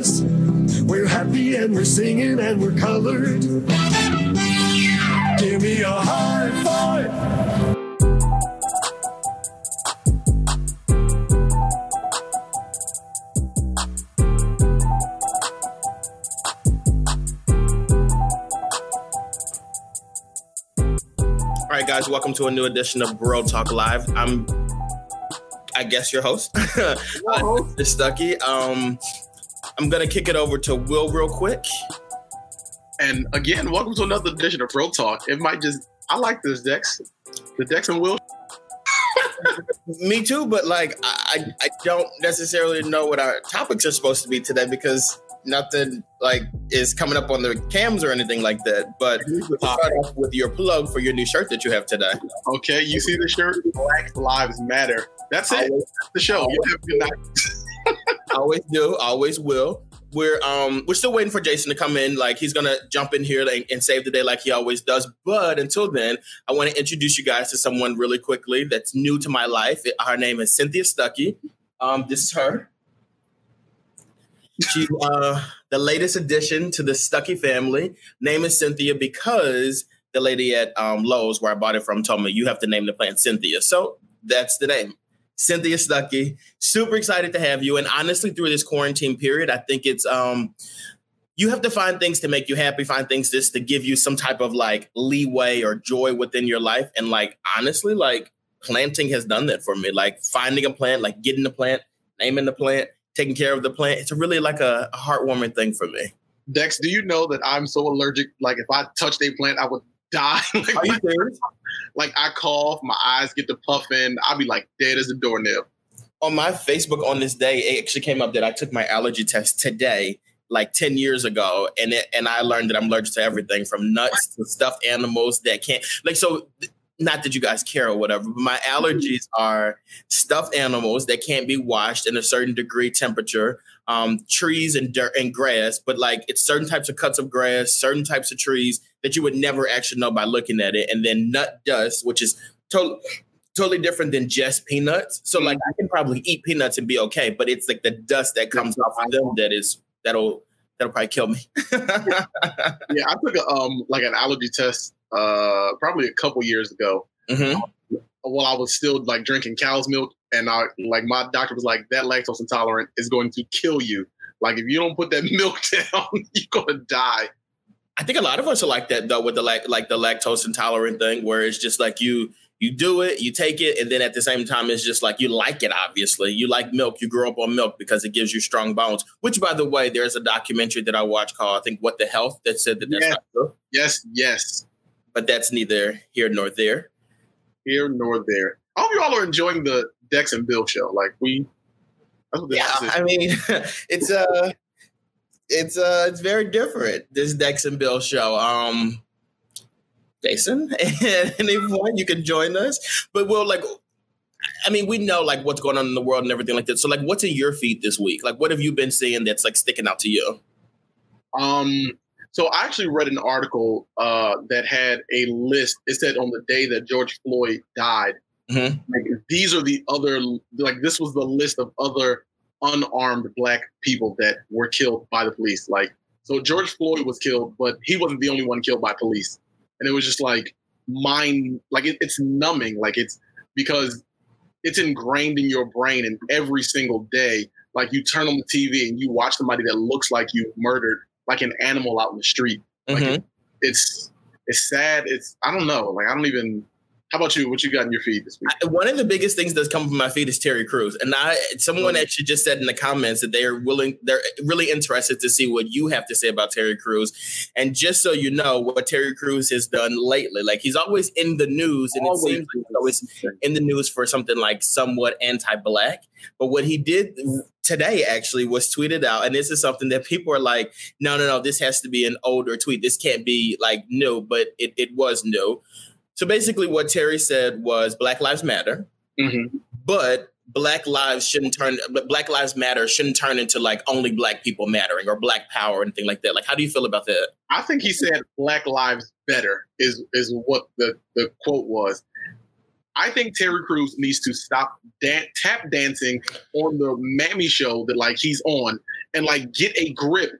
colors. We're happy and we're singing and we're colored. Give me a high five. All right, guys, welcome to a new edition of Bro Talk Live. I'm, I guess, your host, uh, Mr. Stuckey. Um, I'm gonna kick it over to Will real quick. And again, welcome to another edition of Pro Talk. It might just, I like this Dex, the Dex and Will. Me too, but like, I, I don't necessarily know what our topics are supposed to be today because nothing like is coming up on the cams or anything like that. But start off with your plug for your new shirt that you have today. Okay, you see the shirt? Black Lives Matter. That's it. That's the show. Always do, always will. We're um we're still waiting for Jason to come in. Like he's gonna jump in here and, and save the day like he always does. But until then, I want to introduce you guys to someone really quickly that's new to my life. Her name is Cynthia Stuckey. Um, this is her. She's uh, the latest addition to the Stuckey family. Name is Cynthia because the lady at um, Lowe's, where I bought it from, told me you have to name the plant Cynthia. So that's the name. Cynthia Stuckey. Super excited to have you. And honestly, through this quarantine period, I think it's um you have to find things to make you happy, find things just to give you some type of like leeway or joy within your life. And like honestly, like planting has done that for me. Like finding a plant, like getting the plant, naming the plant, taking care of the plant. It's really like a, heartwarming thing for me. Dex, do you know that I'm so allergic? Like, if I touched a plant, I would die. like, Are you serious? like, I cough, my eyes get to puffing. I'll be like dead as a doornail. on my Facebook on this day, it actually came up that I took my allergy test today, like 10 years ago. And it, and I learned that I'm allergic to everything from nuts to stuffed animals that can't like so not that you guys care or whatever, but my allergies are stuffed animals that can't be washed in a certain degree temperature, um, trees and dirt and grass, but like it's certain types of cuts of grass, certain types of trees that you would never actually know by looking at it. And then nut dust, which is totally totally different than just peanuts. So like I can probably eat peanuts and be okay, but it's like the dust that comes off of them that is that'll that'll probably kill me. Yeah, I took a, um like an allergy test uh probably a couple years ago Mhm. while I was still like drinking cow's milk, and I like my doctor was like that lactose intolerant is going to kill you. Like if you don't put that milk down, you're gonna die. I think a lot of us are like that though with the like like the lactose intolerant thing, where it's just like you you do it, you take it, and then at the same time, it's just like you like it. Obviously, you like milk. You grew up on milk because it gives you strong bones. Which, by the way, there's a documentary that I watched called I think "What the Health" that said that that's Yeah. not true. Yes, yes. But that's neither here nor there. Here nor there. I hope you all are enjoying the Dex and Bill show. Like we, that's what this Yeah. I mean, it's uh it's uh it's very different. This Dex and Bill show. Um Jason, at any point you can join us. But we'll like I mean, we know like what's going on in the world and everything like that. So like what's in your feed this week? Like what have you been seeing that's like sticking out to you? Um, so I actually read an article uh, that had a list. It said on the day that George Floyd died, Mhm. like, these are the other like this was the list of other unarmed black people that were killed by the police. Like so, George Floyd was killed, but he wasn't the only one killed by police, and it was just like mind like it, it's numbing. Like it's because it's ingrained in your brain, and every single day, like you turn on the TV and you watch somebody that looks like you murdered like an animal out in the street. Like Mhm. it's it's sad. It's I don't know. Like I don't even. How about you? What you got in your feed this week? I- one of the biggest things that's come from my feed is Terry Crews, and I someone actually just said in the comments that they are willing, they're really interested to see what you have to say about Terry Crews. And just so you know, what Terry Crews has done lately, like he's always in the news, and it seems like he's always in the news for something like somewhat anti-black. But what he did today actually was tweeted out, and this is something that people are like, no, no, no, this has to be an older tweet. This can't be like new, but it, it was new. So basically, what Terry said was Black Lives Matter, Mhm. but Black lives shouldn't turn. But Black Lives Matter shouldn't turn into like only Black people mattering or Black power or anything like that. Like, how do you feel about that? I think he said Black Lives Better is is what the, the quote was. I think Terry Crews needs to stop dan- tap dancing on the Mammy show that like he's on and like get a grip.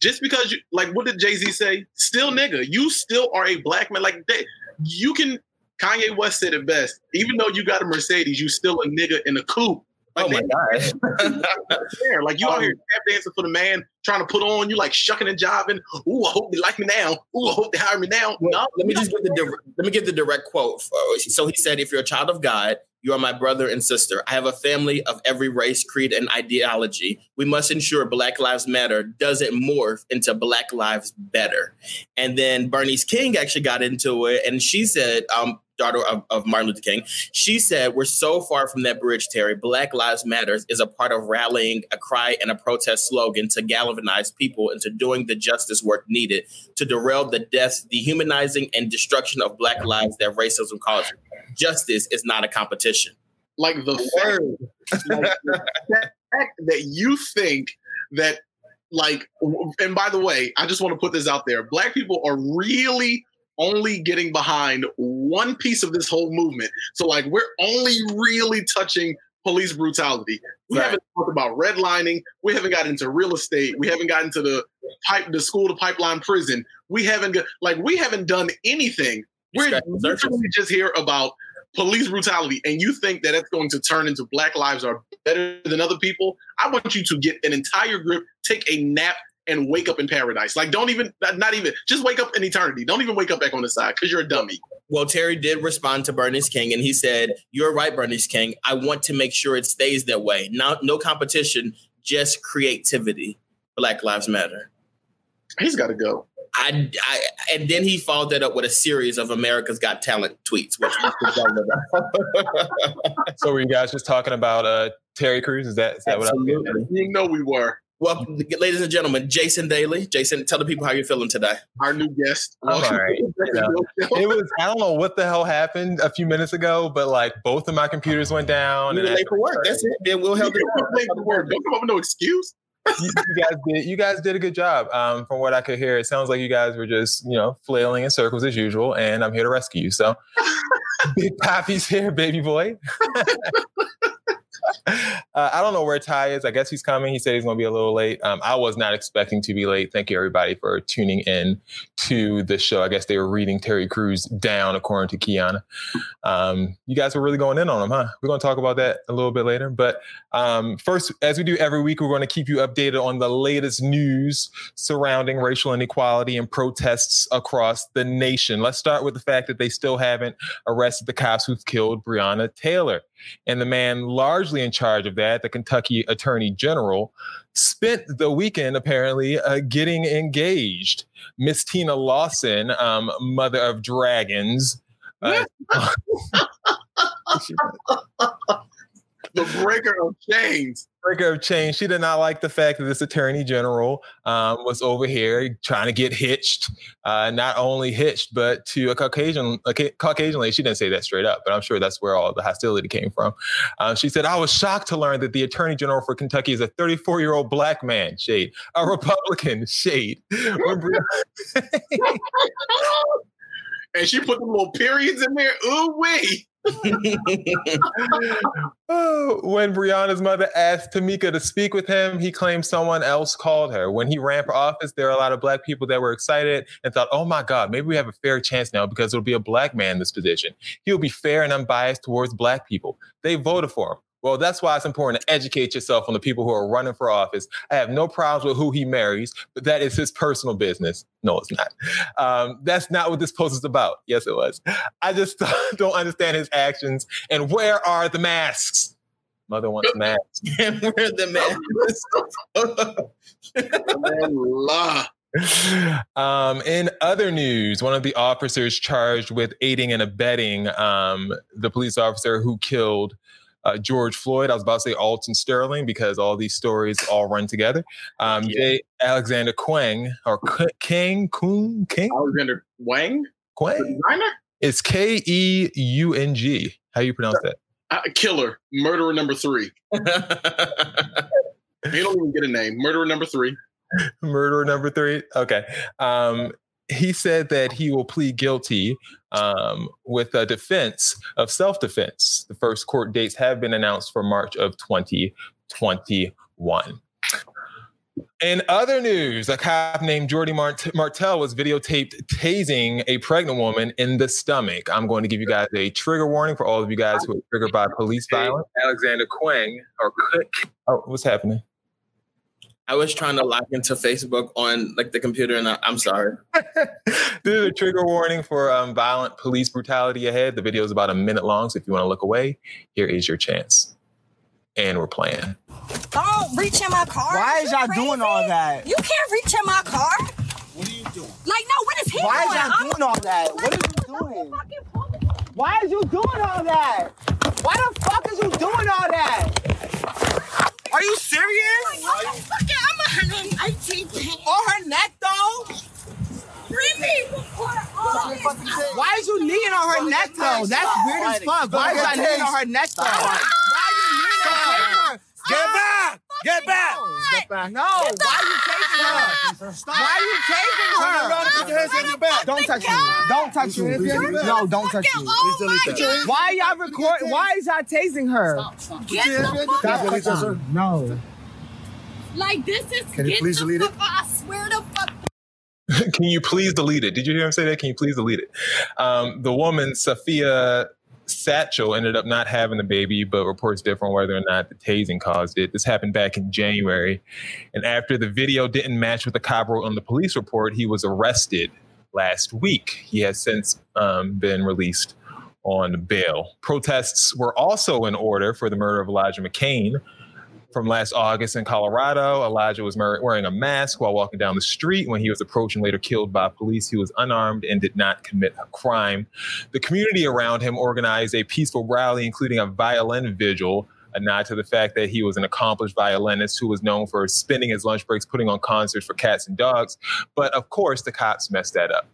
Just because you like, what did Jay Z say? Still nigga, you still are a black man. Like they, you can. Kanye West said it best. Even though you got a Mercedes, you still a nigga in a coupe. Oh like, oh my gosh. Like you out here um, tap dancing for the man, trying to put on, you like shucking and jiving. Ooh, I hope they like me now. Ooh, I hope they hire me now. Well, no, let me just give the let me give the direct quote. So he said, "If you're a child of God, you are my brother and sister. I have a family of every race, creed, and ideology. We must ensure Black Lives Matter doesn't morph into Black Lives Better." And then Bernice King actually got into it, and she said, um, daughter of, of, Martin Luther King, she said, We're so far from that bridge, Terry. Black Lives Matters is a part of rallying a cry and a protest slogan to galvanize people into doing the justice work needed to derail the death, dehumanizing, and destruction of Black lives that racism causes. Justice is not a competition. Like the fact, like the fact that you think that, like, and by the way, I just want to put this out there Black people are really only getting behind one piece of this whole movement. So like we're only really touching police brutality. We right. haven't talked about redlining. We haven't got into real estate. We haven't gotten to the pipe, the school to pipeline prison. We haven't got, like we haven't done anything. We're literally just here about police brutality, and you think that it's going to turn into Black lives are better than other people. I want you to get an entire grip, take a nap, and wake up in paradise. Like, don't even, not even, just wake up in eternity. Don't even wake up back on the side because you're a dummy. Well, Terry did respond to Bernice King and he said, You're right, Bernice King. I want to make sure it stays that way. Now, no competition, just creativity. Black Lives Matter. He's got to go. I, I, and then he followed that up with a series of America's Got Talent tweets. Which so were you guys just talking about uh, Terry Crews? Is that is that Absolutely. what I? Did? You know we were. Welcome, ladies and gentlemen, Jason Daly. Jason, tell the people how you're feeling today. Our new guest. All right. it was I don't know what the hell happened a few minutes ago, but like both of my computers went down. You're late for work. That's it. Then we'll help you. Late for work. Don't come up with no excuse. you, you, guys did you guys did a good job. Um, from what I could hear, it sounds like you guys were just you know flailing in circles as usual, and I'm here to rescue you. So, big Pappy's here, baby boy. Uh, I don't know where Ty is. I guess he's coming. He said he's going to be a little late. Um, I was not expecting to be late. Thank you, everybody, for tuning in to the show. I guess they were reading Terry Crews down, according to Kiana. Um, you guys were really going in on him, huh? We're going to talk about that a little bit later. But um, first, as we do every week, we're going to keep you updated on the latest news surrounding racial inequality and protests across the nation. Let's start with the fact that they still haven't arrested the cops who've killed Breonna Taylor. And the man largely in charge of that, the Kentucky Attorney General, spent the weekend apparently uh, getting engaged. Miss Tina Lawson, um, mother of dragons. Uh, the breaker of chains. Breaker of chains. She did not like the fact that this attorney general um, was over here trying to get hitched, uh, not only hitched, but to a Caucasian, a Caucasian lady. She didn't say that straight up, but I'm sure that's where all the hostility came from. Uh, she said, I was shocked to learn that the attorney general for Kentucky is a 34 year old black man, shade, a Republican, shade. and she put the little periods in there. Ooh, wait. when Breonna's mother asked Tamika to speak with him, he claimed someone else called her. When he ran for office, there were a lot of black people that were excited and thought, oh my God, maybe we have a fair chance now because it'll be a black man in this position. He'll be fair and unbiased towards black people. They voted for him. Well, that's why it's important to educate yourself on the people who are running for office. I have no problems with who he marries, but that is his personal business. No, it's not. Um, that's not what this post is about. Yes, it was. I just don't understand his actions. And where are the masks? Mother wants masks. and where are the masks? um, in other news, one of the officers charged with aiding and abetting um, the police officer who killed uh, George Floyd. I was about to say Alton Sterling because all these stories all run together. Um, yeah. J. Alexander Quang or King Kuhn King Alexander Wang Quang. It's K E U N G. How you pronounce that? Uh, killer, murderer number three. he don't even get a name. Murderer number three. Murderer number three. Okay. Um, he said that he will plead guilty um, with a defense of self defense. The first court dates have been announced for March of 2021. In other news, a cop named Jordy Mart- Martel was videotaped tasing a pregnant woman in the stomach. I'm going to give you guys a trigger warning for all of you guys who are triggered by police violence. Alexander Quang or Cook. Oh, what's happening? I was trying to log into Facebook on like the computer, and I, am sorry. this is a trigger warning for um, violent police brutality ahead. The video is about a minute long, so if you want to look away, here is your chance. And we're playing. Don't reach in my car. Why is y'all doing all that? You can't reach in my car. What are you doing? Like, no, what is he Why doing? is y'all doing all that? What are you doing? Why is you doing all that? Why the fuck is you doing all that? Are you serious? Oh Motherfucker, I'm a 119 On her neck though? Why is you kneeing on her neck though? That's weird as fuck. Why is y'all kneeing on her neck though? Why are you kneeing on her? Get back! Get back! Get back. No, why are you tasing her? Stop. Why are you tasing her? around and put your hands on your back. Don't touch me. Don't touch me. No, don't touch me. Please delete that. Why y'all record? Why is y'all tasing her? Get the fuck Stop delete. No. Like, this is Can you please the delete it? I swear to fuck. Can you please delete it? Did you hear him say that? Can you please delete it? Um, the woman, Sophia Satchel, ended up not having the baby, but reports differ on whether or not the tasing caused it. This happened back in January. And after the video didn't match with the cop wrote on the police report, he was arrested last week. He has since um, been released on bail. Protests were also in order for the murder of Elijah McClain from last August in Colorado. Elijah was wearing a mask while walking down the street when he was approached and later killed by police. He was unarmed and did not commit a crime. The community around him organized a peaceful rally, including a violin vigil. A nod to the fact that he was an accomplished violinist who was known for spending his lunch breaks putting on concerts for cats and dogs. But of course, the cops messed that up.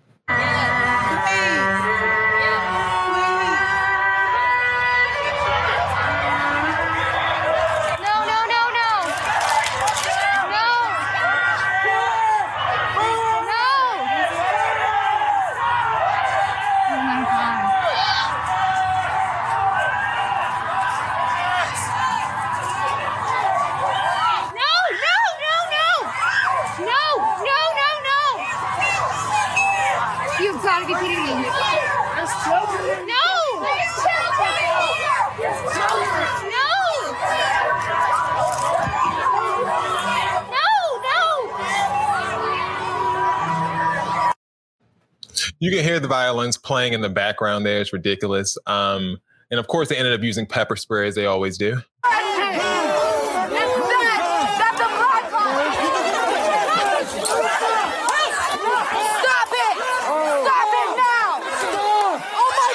You can hear the violins playing in the background there. It's ridiculous. Um, and of course, they ended up using pepper spray as they always do. That's a black car! Stop it! Stop it now! Oh my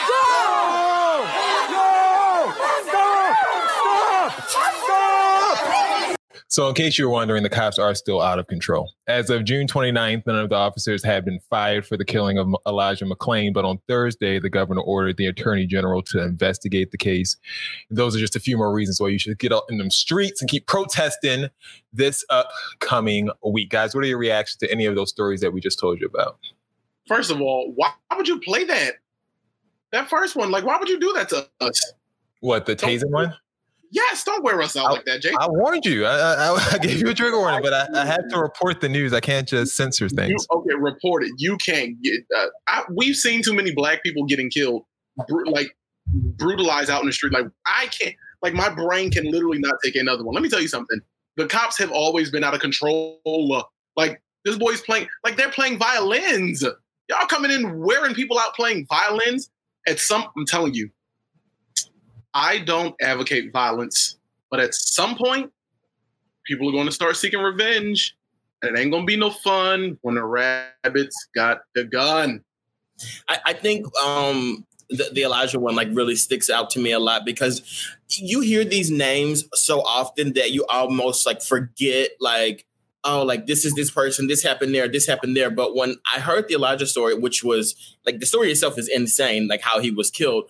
So, in case you were wondering, the cops are still out of control. As of June 29th, none of the officers had been fired for the killing of Elijah McClain. But on Thursday, the governor ordered the attorney general to investigate the case. Those are just a few more reasons why you should get out in them streets and keep protesting this upcoming week. Guys, what are your reactions to any of those stories that we just told you about? First of all, why would you play that? That first one, like, why would you do that to us? What, the tasing one? Yes, don't wear us out like that, Jake. I warned you. I, I, I gave you a trigger warning, but I, I have to report the news. I can't just censor things. You, okay, report it. You can't get. Uh, I, we've seen too many black people getting killed, bru- like brutalized out in the street. Like I can't. Like my brain can literally not take another one. Let me tell you something. The cops have always been out of control. Like this boy's playing. Like they're playing violins. Y'all coming in wearing people out playing violins. At some, I'm telling you, I don't advocate violence, but at some point, people are going to start seeking revenge. And it ain't gonna be no fun when the rabbits got the gun. I, I think um, the, the Elijah one like really sticks out to me a lot because you hear these names so often that you almost like forget like oh like this is this person this happened there this happened there but when i heard the elijah story which was like the story itself is insane like how he was killed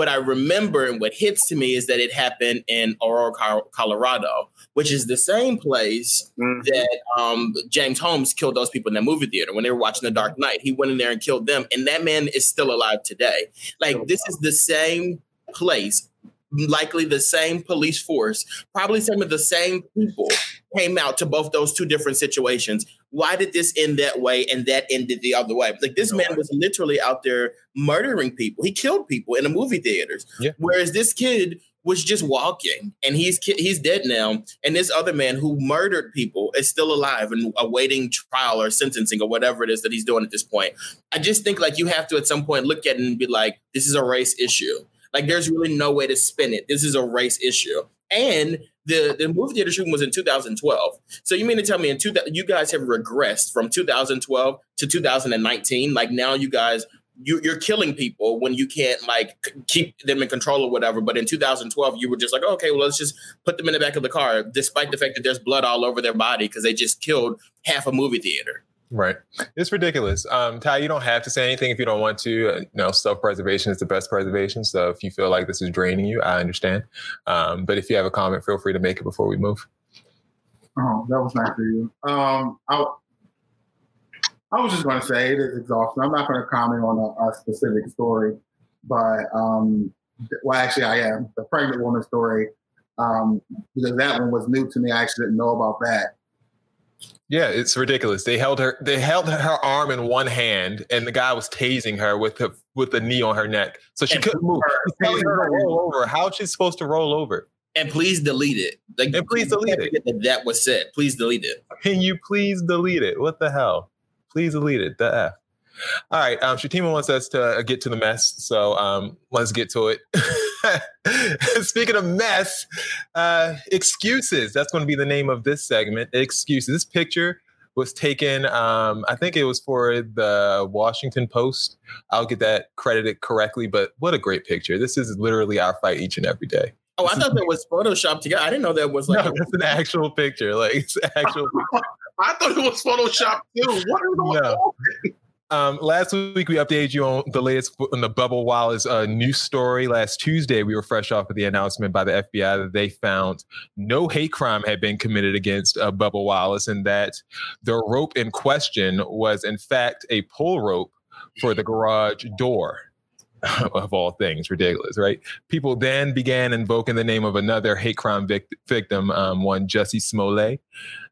but i remember and what hits to me is that it happened in aurora colorado which is the same place that um, James Holmes killed those people in that movie theater when they were watching The Dark Knight. He went in there and killed them, and that man is still alive today. Like this is the same place likely the same police force, probably some of the same people came out to both those two different situations. Why did this end that way and that ended the other way? Like this man was literally out there murdering people. He killed people in the movie theaters. Yeah. Whereas this kid was just walking and he's he's dead now and this other man who murdered people is still alive and awaiting trial or sentencing or whatever it is that he's doing at this point i just think like you have to at some point look at it and be like this is a race issue like there's really no way to spin it this is a race issue and the the movie theater shooting was in 2012 so you mean to tell me in two you guys have regressed from 2012 to 2019 like now you guys you, you're killing people when you can't like keep them in control or whatever. But in 2012, you were just like, oh, okay, well, let's just put them in the back of the car, despite the fact that there's blood all over their body because they just killed half a movie theater. Right. It's ridiculous. Um, Ty, you don't have to say anything if you don't want to. Uh, you know, self preservation is the best preservation. So if you feel like this is draining you, I understand. Um, but if you have a comment, feel free to make it before we move. Oh, that was nice of you. Um, I, I was just going to say it is exhausting. I'm not going to comment on a, a specific story, but um, well, actually, I am the pregnant woman story um, because that one was new to me. I actually didn't know about that. Yeah, it's ridiculous. They held her. They held her arm in one hand, and the guy was tasing her with the with the knee on her neck, so she And couldn't move. Telling her to roll over. How's she supposed to roll over? And please delete it. Like, And please delete it. That, that was said. Please delete it. Can you please delete it? What the hell? Please delete it. The F. All right. Um, Shatima wants us to uh, get to the mess. So um, let's get to it. Speaking of mess, uh, excuses. That's going to be the name of this segment. Excuses. This picture was taken, um, I think it was for the Washington Post. I'll get that credited correctly, but what a great picture. This is literally our fight each and every day. Oh, I thought that was photoshopped together. I didn't know that was like. No, it's an actual picture. Like, it's actual. I thought it was photoshopped too. What is going No. on? Um, last week we updated you on the latest on the Bubba Wallace uh, news story. Last Tuesday we were fresh off of the announcement by the FBI that they found no hate crime had been committed against uh, Bubba Wallace, and that the rope in question was in fact a pull rope for the garage door. of all things, ridiculous, right? People then began invoking the name of another hate crime vic- victim, um, one Jussie Smollett,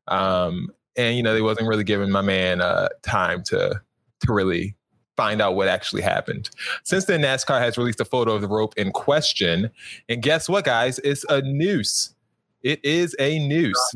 um, and you know they wasn't really giving my man uh, time to to really find out what actually happened. Since then, NASCAR has released a photo of the rope in question. And guess what, guys? It's a noose. It is a noose.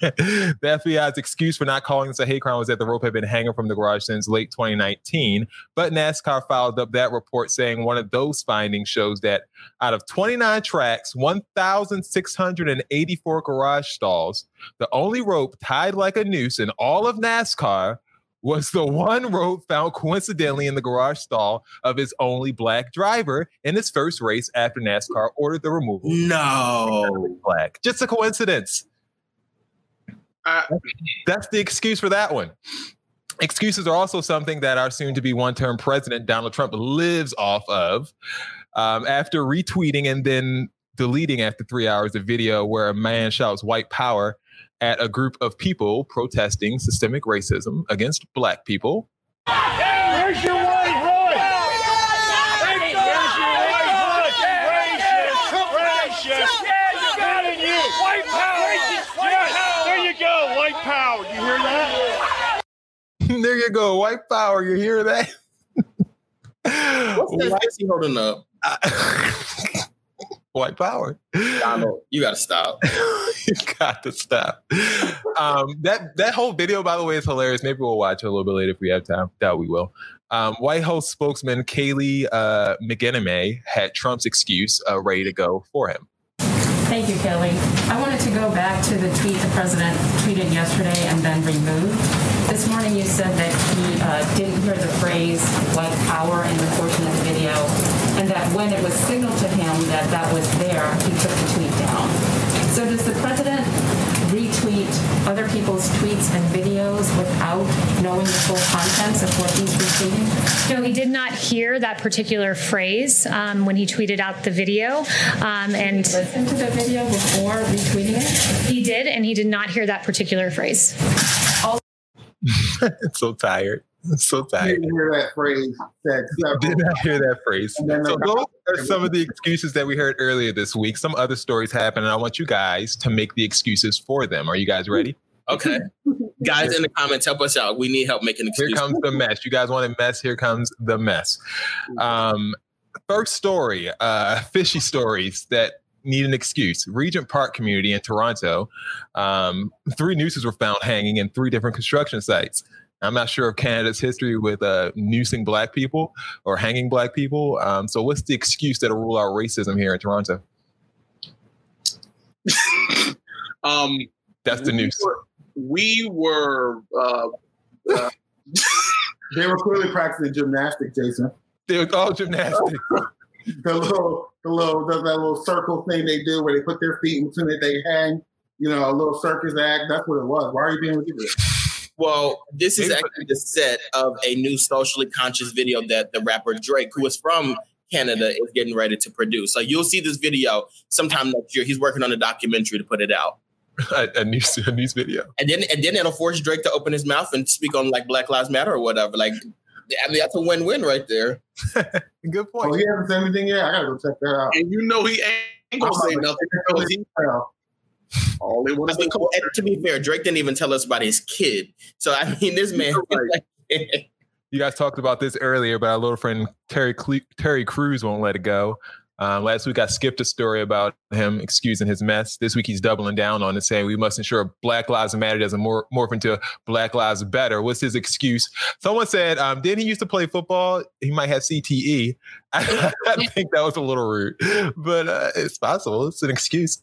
the FBI's excuse for not calling this a hate crime was that the rope had been hanging from the garage since late 2019. But NASCAR filed up that report saying one of those findings shows that out of 29 tracks, 1,684 garage stalls, the only rope tied like a noose in all of NASCAR was the one rope found coincidentally in the garage stall of his only black driver in his first race after NASCAR ordered the removal No. black. Just a coincidence. Uh, That's the excuse for that one. Excuses are also something that our soon to be one term president, Donald Trump, lives off of. Um, after retweeting and then deleting after three hours of video where a man shouts white power at a group of people protesting systemic racism against black people. Where's your white hood? There's your white hood. Racist. Racist. Got in you. White power. Yeah, there you go. White power. You hear that? there you go, white power. You hear that? What's that face he holding up? white power. Donald, you gotta stop. you got to stop. Um, that that whole video, by the way, is hilarious. Maybe we'll watch it a little bit later if we have time. Doubt we will. Um, White House spokesman Kayleigh uh, McGinniman had Trump's excuse uh, ready to go for him. Thank you, Kelly. I wanted to go back to the tweet the president tweeted yesterday and then removed. This morning you said that he uh, didn't hear the phrase white power in the portion of the video, and that when it was signaled to him that that was there, he took the tweet down. So does the president retweet other people's tweets and videos without knowing the full contents of what he's retweeting? No, he did not hear that particular phrase um, when he tweeted out the video. Um, and Listen to the video before retweeting it? he did, and he did not hear that particular phrase. so tired. I'm so I tired. didn't hear that phrase said several Did not hear that phrase. So those are some of the excuses that we heard earlier this week. Some other stories happen, and I want you guys to make the excuses for them. Are you guys ready? Okay. Guys in the comments, help us out. We need help making Here excuses. Here comes the mess. You guys want a mess? Here comes the mess. Um, first story, uh, fishy stories that need an excuse. Regent Park community in Toronto, um, three nooses were found hanging in three different construction sites. I'm not sure of Canada's history with uh, noosing black people or hanging black people. Um, so, what's the excuse that'll rule out racism here in Toronto? Um, That's the we noose. were- We were. Uh, uh, They were clearly practicing gymnastics, Jason. They were all gymnastics. The little, the little, the, that little circle thing they do where they put their feet in between it, they hang. You know, a little circus act. That's what it was. Why are you being ridiculous? Well, this is actually the set of a new socially conscious video that the rapper Drake, who is from Canada, is getting ready to produce. So you'll see this video sometime next year. He's working on a documentary to put it out. a, a news a news video. And then and then it'll force Drake to open his mouth and speak on like Black Lives Matter or whatever. Like I mean that's a win-win right there. Good Oh, point. he hasn't said anything yet. I gotta go check that out. and you know he ain't gonna say nothing because he Well, all they want I is mean, the and to be fair, Drake didn't even tell us about his kid. So I mean this man You're right. You guys talked about this earlier, but our little friend Terry Cle- Terry Crews won't let it go. Um, last week I skipped a story about him excusing his mess. This week he's doubling down on it, saying we must ensure Black Lives Matter doesn't mor- morph into Black Lives Better. What's his excuse? Someone said, um, didn't he used to play football? He might have CTE. I, think that was a little rude, but uh, it's possible. It's an excuse.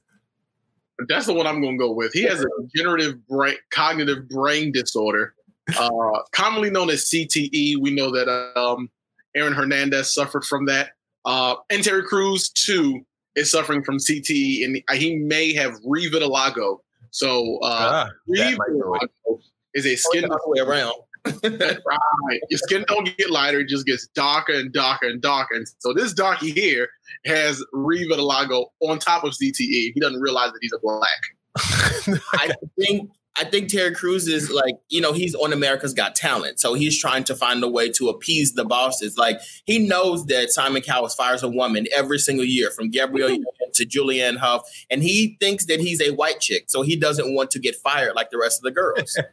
That's the one I'm going to go with. He has a degenerative brain, cognitive brain disorder, uh, commonly known as CTE. We know that um, Aaron Hernandez suffered from that, uh, and Terry Crews too is suffering from CTE, and he may have revitiligo. So, uh, Ah, that might do it. revitiligo is a skin the way around. Right. Your skin don't get lighter; it just gets darker and darker and darker. And so this darky here has revitiligo on top of CTE. He doesn't realize that he's a black. I think I think Terry Crews is like, you know, he's on America's Got Talent. So he's trying to find a way to appease the bosses. Like he knows that Simon Cowell fires a woman every single year from Gabrielle mm-hmm. to Julianne Hough. And he thinks that he's a white chick. So he doesn't want to get fired like the rest of the girls.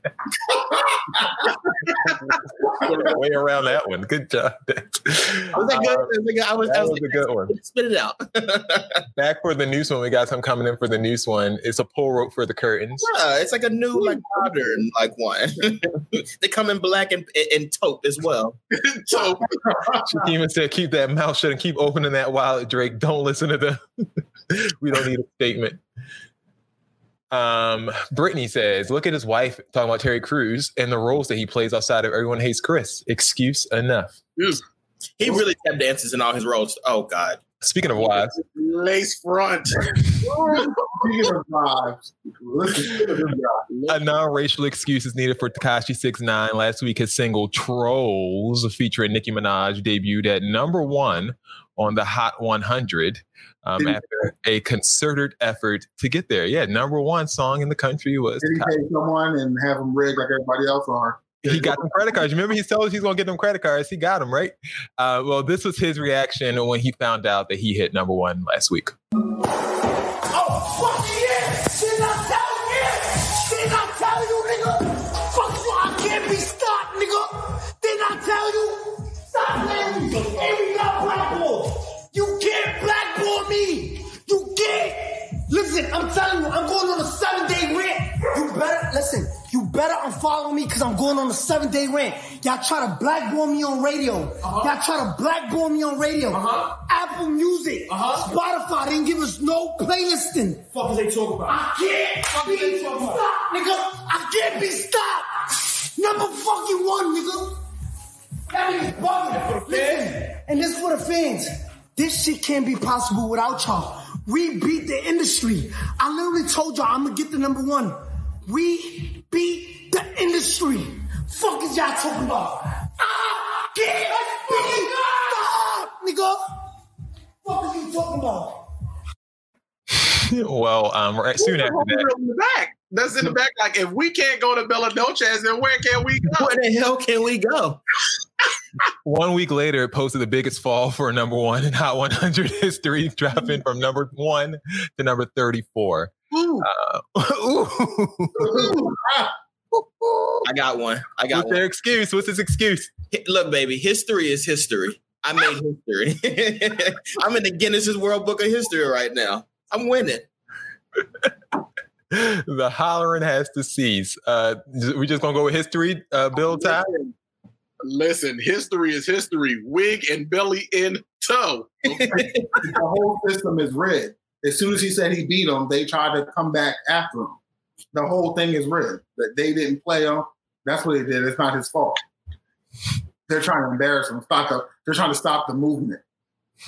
Way around that one. Good job. Was that good? Uh, was that? I was, I was was a good one. spit it out. Back for the news one, we got some coming in for the news one. It's a pull rope for the curtains. Yeah, it's like a new, like modern, like one. they come in black and, and taupe as well. so Shakima said, keep that mouth shut and keep opening that wallet, Drake. Don't listen to them. we don't need a statement. Um, Brittany says, look at his wife talking about Terry Crews and the roles that he plays outside of Everyone Hates Chris. Excuse enough. He really tap dances in all his roles. Oh God. Speaking of wives, lace front. Speaking of vibes, listen to this guy. a non-racial excuse is needed for Tekashi Six Nine. Last week, his single "Trollz" featuring Nicki Minaj debuted at number one on the Hot 100 um, after a concerted effort to get there. Yeah, number one song in the country was. Did he take someone and have them rigged like everybody else are? He got them credit cards. Remember, he told us he's to get them credit cards. He got them right. Uh, well, this was his reaction when he found out that he hit number one last week. Oh, fuck yeah! Did I tell you? Did I tell you, nigga? Fuck you, I can't be stopped, nigga. Did I tell you? Stop letting me. And we got blackball. You can't blackball me. You can't. Listen, I'm telling you, I'm going on a seven day rant. You better, listen, you better unfollow me because I'm going on a seven day rant. Y'all try to blackball me on radio. Y'all try to blackball me on radio. Apple Music, uh-huh. Spotify didn't give us no playlisting. Fuck is they talking about? I can't be stopped, nigga. I can't be stopped. Number fucking one, nigga. That nigga's bugging. Listen, and this for the fans. This shit can't be possible without y'all. We beat the industry. I literally told y'all I'm gonna get the number one. We beat the industry. Fuck is y'all talking about? I can't be stopped, nigga. Fuck is you talking about? well, um, right soon after that, in the back. that's in the back. Like, if we can't go to Bella Noches, then where can we go? Where the hell can we go? One week later, it posted the biggest fall for a number one in Hot 100 history, dropping from number one to number 34. Ooh. Uh, ooh. I got one. I got What's one. their excuse? What's his excuse? Look, baby, history is history. I made history. I'm in the Guinness's World Book of History right now. I'm winning. the hollering has to cease. Uh, we just gonna go with history, uh, Bill Ty. Listen, history is history. Wig and belly in tow. the whole system is red. As soon as he said he beat him, they tried to come back after him. The whole thing is red. That they didn't play him. That's what they did. It's not his fault. They're trying to embarrass him. Stop the, they're trying to stop the movement.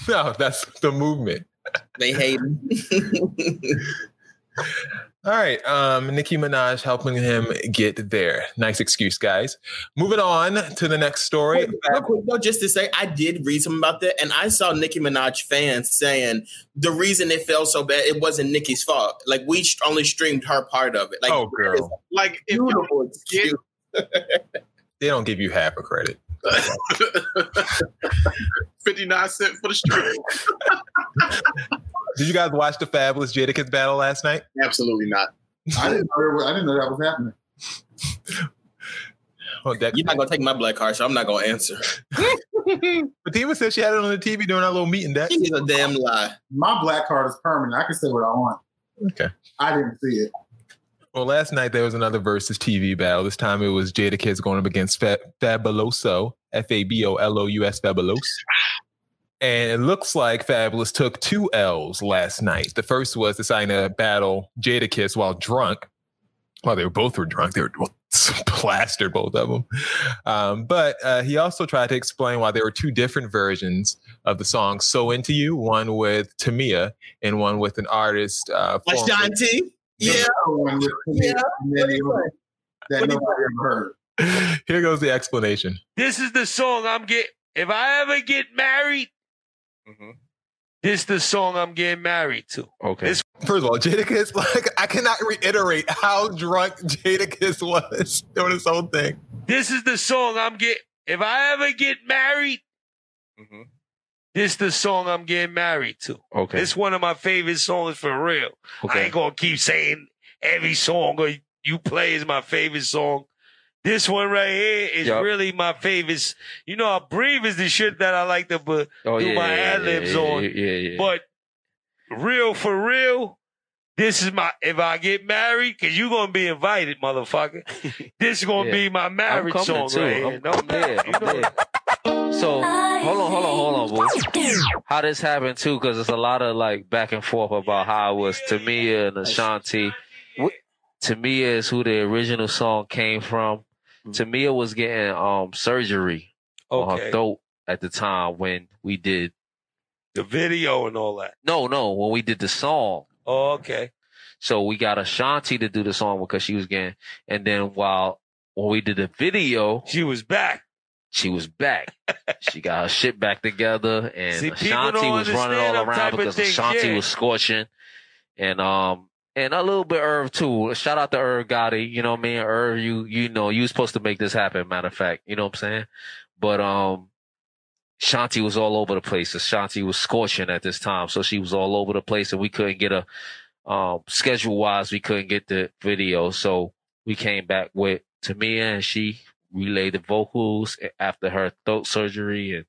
No, that's the movement. They hate him. All right. Um, Nicki Minaj helping him get there. Nice excuse, guys. Moving on to the next story. Real quick, though, just to say, I did read something about that, and I saw Nicki Minaj fans saying the reason it felt so bad, it wasn't Nicki's fault. Like we only streamed her part of it. Like, Oh, girl. Like, beautiful excuse. They don't give you half a credit. 59 cent for the street. Did you guys watch the Fabolous Jadakiss battle last night? Absolutely not. I didn't know. I didn't know that was happening. Oh, that, You're not gonna take my black card, so I'm not gonna answer. But Fatima said she had it on the TV during our little meeting. That She's a damn lie. My black card is permanent. I can say what I want. okay. I didn't see it. Well, last night there was another Verzuz TV battle. This time it was Jadakiss going up against Fa- Fabuloso, F A B O L O U S Fabulos. And it looks like Fabolous took two L's last night. The first was deciding to battle Jadakiss while drunk. Well, they were both were drunk. They were well, plastered, both of them. Um, but uh, he also tried to explain why there were two different versions of the song "So Into You," one with Tamia and one with an artist. Uh, Like formerly- T. Yeah. other one with Yeah. then it that What do you nobody ever heard. Here goes the explanation. This is the song I'm get. If I ever get married, this is the song I'm getting married to. Okay. This First of all, Jadakiss, like I cannot reiterate how drunk Jadakiss was doing this whole thing. this is the song I'm get. If I ever get married, Mhm. this is the song I'm getting married to. Okay. It's one of my favorite songs for real. I ain't gonna keep saying every song or you play is my favorite song. This one right here is Yup. really my favorite. You know, I breathe is the shit that I like to bu- oh, do yeah, my yeah, ad libs yeah, on. But real for real, this is my if I get married, cause you gonna be invited, motherfucker. This is gonna be my I'm marriage song too. right here. I'm, No I'm there. I'm there. So hold on, hold on, hold on, boo. How this happened too? Because there's a lot of like back and forth about how it was Tamia and Ashanti. Tamia is who the original song came from. Tamia was getting um surgery on her throat at the time when we did. The video and all that. No, no, when we did the song. Oh, okay. So we got Ashanti to do the song because she was getting, and then while when we did the video, She was back. she was back. she got her shit back together, and See, Ashanti was running all around because Ashanti yeah. was scorching, and um. And a little bit Irv too. Shout out to Irv Gotti. You know what I mean? Irv, you you know you was supposed to make this happen. Matter of fact, you know what I'm saying? But um, Shanti was all over the place. Shanti was scorching at this time, so she was all over the place, and we couldn't get a um schedule wise. We couldn't get the video, so we came back with Tamia, and she relayed the vocals after her throat surgery, and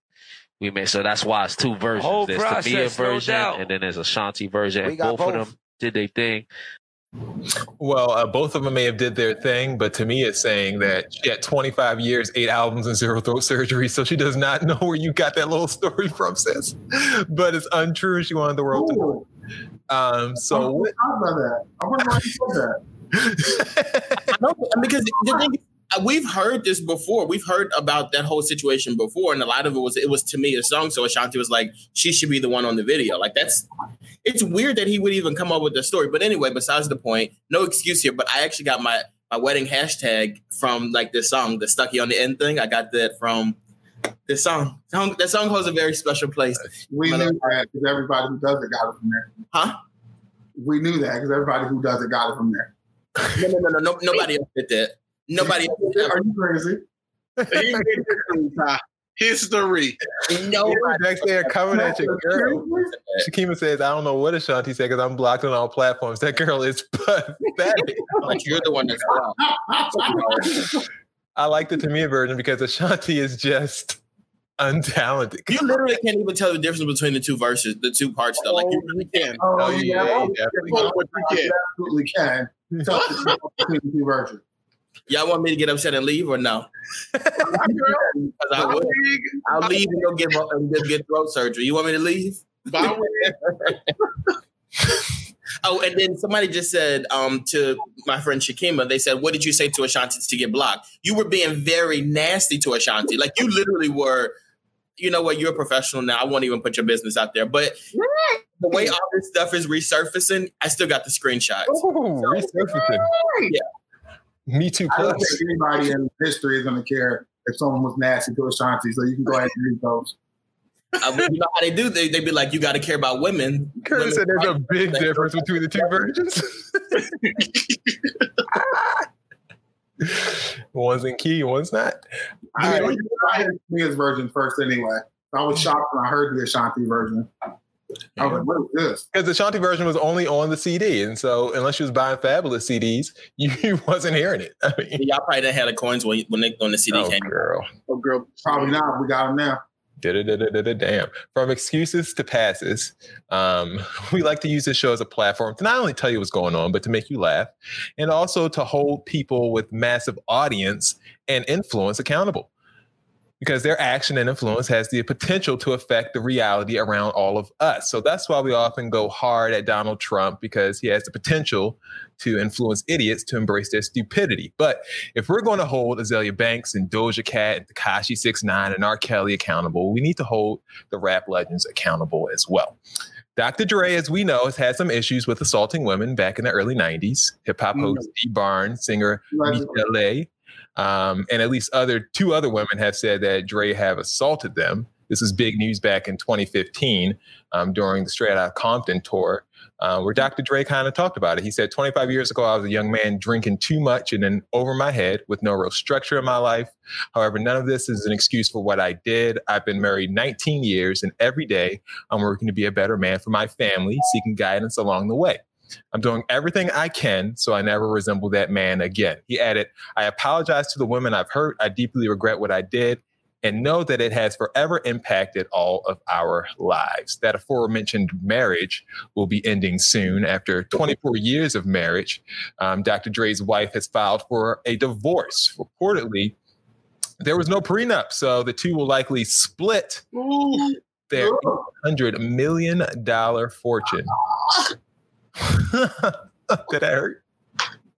we made so that's why it's two versions. Whole there's process, Tamia no version, doubt. and then there's a Shanti version, We and got both, of them did their thing. Well, uh, both of them may have did their thing, but to me, it's saying that she had 25 years, eight albums, and zero throat surgery, so she does not know where you got that little story from, sis. But it's untrue. She wanted the world to know. Ooh, Um, I so was shocked by that. I wonder why you said that. No, because the thing is, Uh, we've heard this before. We've heard about that whole situation before, and a lot of it was it was to me a song. So Ashanti was like, she should be the one on the video. Like that's it's weird that he would even come up with the story. But anyway, besides the point, no excuse here. But I actually got my my wedding hashtag from like this song, the Stuckey on the End thing. I got that from this song. That song holds a very special place. We knew that because everybody who does it got it from there. Huh? We knew that because everybody who does it got it from there. No, no, no, no, no nobody else did that. Nobody else did that. Are you crazy? History, Ty. History. No, Next they're coming at your girl. Shakima says, I don't know what Ashanti said because I'm blocked on all platforms. That girl is pathetic. like you're the one that's wrong. I like the Tamia version because Ashanti is just untalented. You literally can't even tell the difference between the two verses, the two parts though. Like you really can. Oh, Oh, yeah, yeah, you definitely. absolutely absolutely can. Tell the difference between the two versions. Y'all want me to get upset and leave or no? I would. I'll leave and go get and go get throat surgery. You want me to leave? Oh, and then somebody just said um, to my friend Shakima, they said, "What did you say to Ashanti to get blocked?" You were being very nasty to Ashanti. Like you literally were. You know what? You're a professional now. I won't even put your business out there. But the way all this stuff is resurfacing, I still got the screenshots. Ooh, resurfacing. Yeah. Me too. I don't think anybody in history is going to care if someone was nasty to Ashanti. So you can go ahead and read those. Uh, but you know how they do? They they be like, "You got to care about women." Curtis said there's a big difference between the two versions. one's in key, one's not. I, I heard Mia's version first anyway. I was shocked when I heard the Ashanti version. I was like, what is this? Because the Shanti version was only on the CD, and so unless you was buying Fabolous CDs, you wasn't hearing it. I mean, Y'all probably didn't have the coins when when, they, when the CD oh came. girl, oh, girl. Probably not. We got them now. Damn. From excuses to passes, um, we like to use this show as a platform to not only tell you what's going on, but to make you laugh, and also to hold people with massive audience and influence accountable. Because their action and influence has the potential to affect the reality around all of us. So that's why we often go hard at Donald Trump because he has the potential to influence idiots to embrace their stupidity. But if we're going to hold Azealia Banks and Doja Cat and Tekashi 69 and R. Kelly accountable, we need to hold the rap legends accountable as well. Dr. Dre, as we know, has had some issues with assaulting women back in the early 90s. Hip hop mm-hmm. host Dee Barnes, singer Michel'le, um, and at least other two other women have said that Dre have assaulted them. This was big news back in 2015 um, during the Straight Outta Compton tour, uh, where Dr. Dre kind of talked about it. He said, 25 years ago, I was a young man drinking too much and then over my head with no real structure in my life. However, none of this is an excuse for what I did. I've been married 19 years, and every day I'm working to be a better man for my family, seeking guidance along the way. I'm doing everything I can so I never resemble that man again. He added, I apologize to the women I've hurt. I deeply regret what I did and know that it has forever impacted all of our lives. That aforementioned marriage will be ending soon after 24 years of marriage. Um, Dr. Dre's wife has filed for a divorce. Reportedly, there was no prenup, so the two will likely split their $100 million fortune. Did that hurt?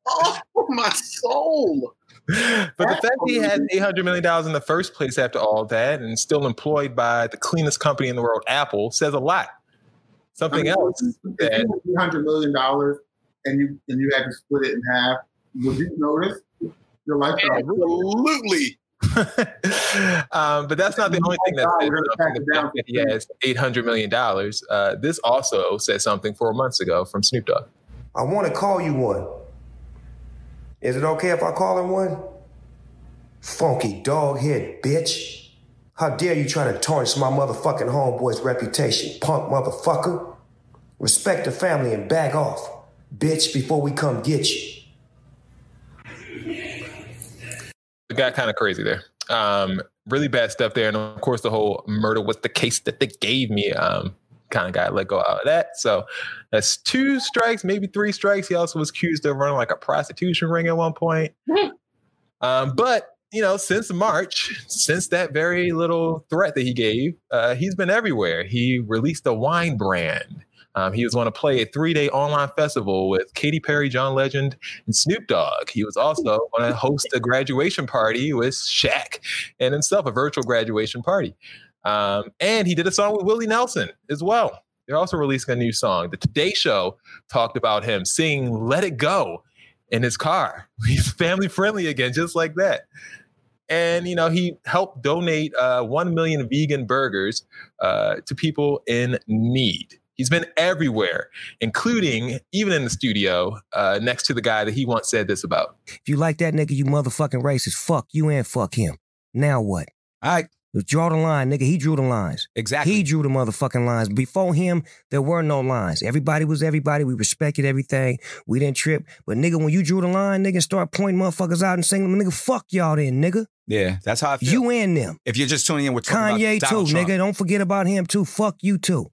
Oh, my soul. But the fact he had $800 million in the first place after all that and still employed by the cleanest company in the world, Apple, says a lot. Something I mean, else If that you had three hundred million dollars and you and you had to split it in half, would you notice your life? Absolutely. um, but that's not the only thing that Oh, says we're something. The down fact that he has eight hundred million dollars. Uh, this also said something four months ago from Snoop Dogg. I want to call you one. Is it okay if I call him one? Funky dog head bitch. How dare you try to tarnish my motherfucking homeboy's reputation, punk motherfucker? Respect the family and back off, bitch, before we come get you. It got kind of crazy there. Um, really bad stuff there, and of course, the whole murder was the case that they gave me. Um, kind of got let go out of that. So that's two strikes, maybe three strikes. He also was accused of running like a prostitution ring at one point. um, but you know, since March, since that very little threat that he gave, uh, he's been everywhere. He released a wine brand. Um, he was going to play a three-day online festival with Katy Perry, John Legend, and Snoop Dogg. He was also going to host a graduation party with Shaq and himself, a virtual graduation party. Um, and he did a song with Willie Nelson as well. They're also releasing a new song. The Today Show talked about him singing "Let It Go" in his car. He's family friendly again, just like that. And you know, he helped donate uh, one million vegan burgers uh, to people in need. He's been everywhere, including even in the studio uh, next to the guy that he once said this about. If you like that nigga, you motherfucking racist. Fuck you and fuck him. Now what? All right. Draw the line, nigga. He drew the lines. Exactly. He drew the motherfucking lines. Before him, there were no lines. Everybody was everybody. We respected everything. We didn't trip. But nigga, when you drew the line, nigga, start pointing motherfuckers out and saying, nigga, fuck y'all then, nigga. Yeah, that's how I feel. You and them. if you're just tuning in, we're talking Kanye about too, Donald Trump. nigga. Don't forget about him too. Fuck you too.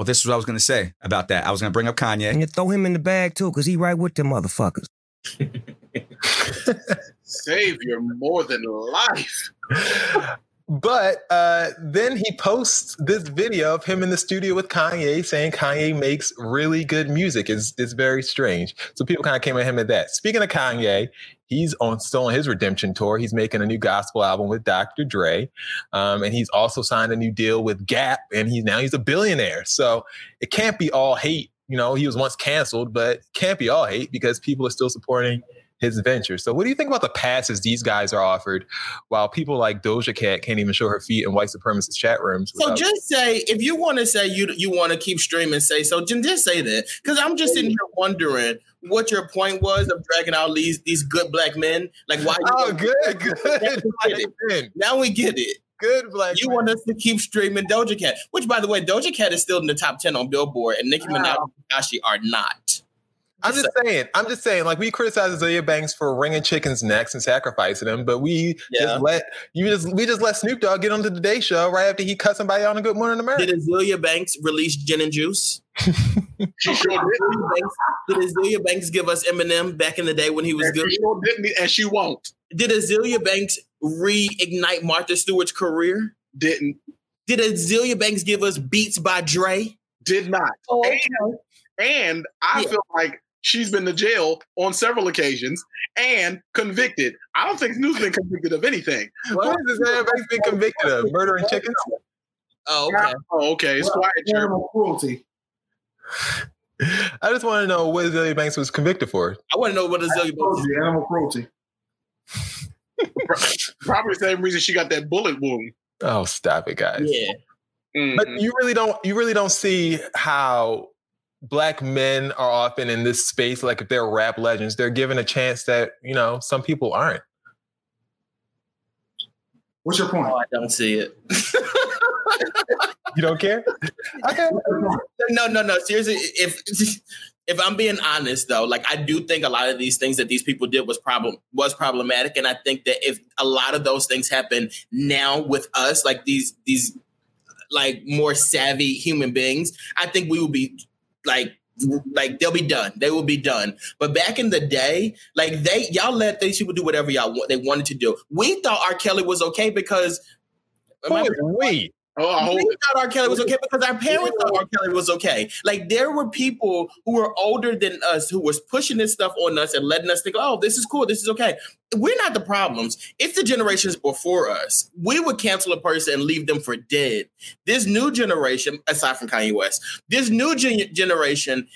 Well, this is what I was going to say about that. I was going to bring up Kanye. And you throw him in the bag too, cause he right with them motherfuckers. Savior more than life. But uh, then he posts this video of him in the studio with Kanye saying Kanye makes really good music. It's, it's very strange. So people kind of came at him at that. Speaking of Kanye, he's on still on his redemption tour. He's making a new gospel album with Dr. Dre. Um, and he's also signed a new deal with Gap, and he's now he's a billionaire. So it can't be all hate. You know, he was once canceled, but can't be all hate because people are still supporting his venture. So what do you think about the passes these guys are offered while people like Doja Cat can't even show her feet in white supremacist chat rooms? So just say if you want to say you you want to keep streaming, say so. Just say that because I'm just sitting here wondering what your point was of dragging out these these good black men. Like why? Oh, good, good. Now we get it. Good black. You want us to keep streaming Doja Cat, which by the way, Doja Cat is still in the top ten on Billboard, and Nicki Minaj and Tekashi are not. I'm just saying. I'm just saying. Like we criticize Azealia Banks for wringing chickens' necks and sacrificing them, but we Yeah. just let you just we just let Snoop Dogg get on the Today Show right after he cut somebody on a Good Morning America. Did Azealia Banks release Gin and Juice? She sure did. Azealia Banks, did Azealia Banks give us Eminem back in the day when he was And good? she sure didn't, and she won't. Did Azealia Banks reignite Martha Stewart's career? Didn't. Did Azealia Banks give us Beats by Dre? Did not. Oh, And, and I Yeah. feel like she's been to jail on several occasions and convicted. I don't think Snoop's been convicted of anything. What is Azealia Banks been convicted of? Murdering chickens? Oh, okay. Oh, okay. It's quiet. Church. Animal cruelty. I just want to know what Azealia Banks was convicted for. I want to know what Azealia Banks. Cruelty, Animal cruelty. Probably the same reason she got that bullet wound. Oh, stop it, guys. Yeah. Mhm. But you really don't you really don't see how black men are often in this space like if they're rap legends they're given a chance that you know some people aren't What's your point? Oh, I don't see it. you don't care okay no, no, no. Seriously, if if I'm being honest though, like I do think a lot of these things that these people did was problem was problematic, and I think that if a lot of those things happen now with us, like these these like more savvy human beings, I think we will be like like they'll be done. They will be done. But back in the day, like they y'all let these people do whatever y'all want they wanted to do. We thought R. Kelly was okay because Who is we Oh, I hope we thought R. Kelly was okay because our parents thought R. Kelly was okay. Like there were people who were older than us who was pushing this stuff on us and letting us think, "Oh, this is cool, this is okay." We're not the problems. It's the generations before us. We would cancel a person and leave them for dead. This new generation, aside from Kanye West, this new gen- generation,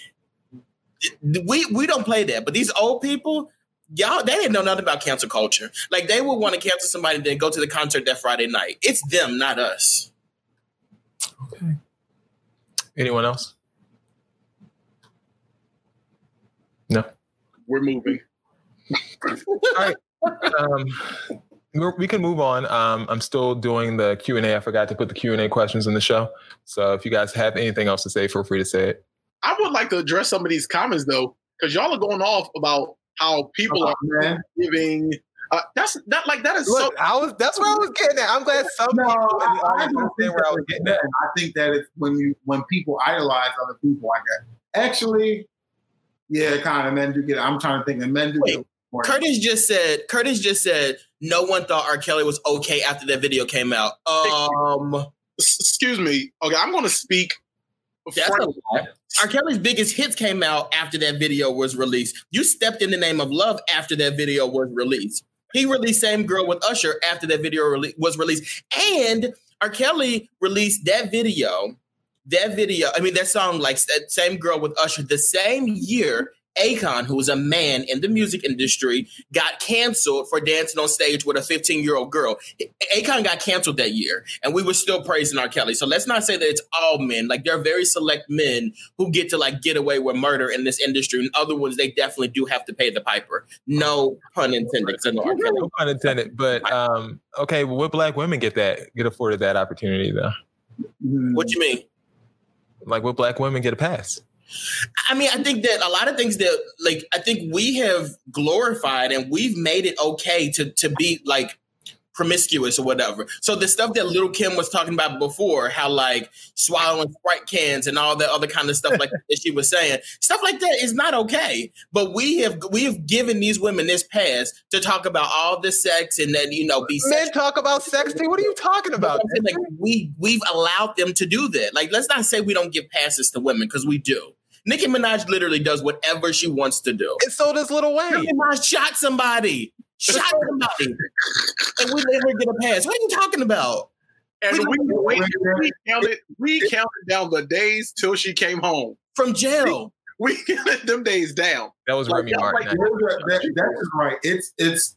we we don't play that. But these old people. Y'all, they didn't know nothing about cancel culture. Like they would want to cancel somebody and then go to the concert that Friday night. It's them, not us. Anyone else? No? We're moving. all right. Um we're, can move on. Um i'm still doing the q&a i forgot to put the q&a questions in the show. So if you guys have anything else to say feel free to say it. I would like to address some of these comments though, because y'all are going off about how people Oh, are man. giving. Uh, that's not like that is so. I was that's where I was getting at. I'm glad some No, people in I, I don't understand think where I was getting at. I think that it's when you when people idolize other people like that. Actually, yeah, kind of men do get. I'm trying to think, and men do Wait, get. more. Curtis just said. Curtis just said no one thought R. Kelly was okay after that video came out. Um, Excuse me. Okay, I'm going to speak. that's a lie. R. Kelly's biggest hits came out after that video was released. You stepped in the name of love after that video was released. He released "Same Girl" with Usher after that video rele- was released, and R. Kelly released that video. That video, I mean, that song, like "Same Girl" with Usher, the same year Akon, who was a man in the music industry, got canceled for dancing on stage with a 15 year old girl. Akon got canceled that year, and we were still praising R. Kelly. So let's not say that it's all men. Like there are very select men who get to like get away with murder in this industry, and other ones they definitely do have to pay the piper. No pun intended. So R. Kelly. No pun intended. But um, okay, well, what black women get that get afforded that opportunity though? What do you mean? Like what black women get a pass? I mean, I think that a lot of things that like I think we have glorified and we've made it okay to to be like promiscuous or whatever. So the stuff that Lil' Kim was talking about before, how like swallowing Sprite cans and all that other kind of stuff like that she was saying, stuff like that is not okay. But we have we have given these women this pass to talk about all the sex and then you know be Men talk about sex. What are you talking about? Like we we've allowed them to do that. Like let's not say we don't give passes to women because we do. Nicki Minaj literally does whatever she wants to do. And so does Lil Wayne. Nicki Minaj shot somebody. Shot somebody. and we let her get a pass. What are you talking about? And we, we, we counted we counted down the days till she came home from jail. We, we counted them days down. That was Like, Remy y'all Martin. like- That, that- that is right. It's it's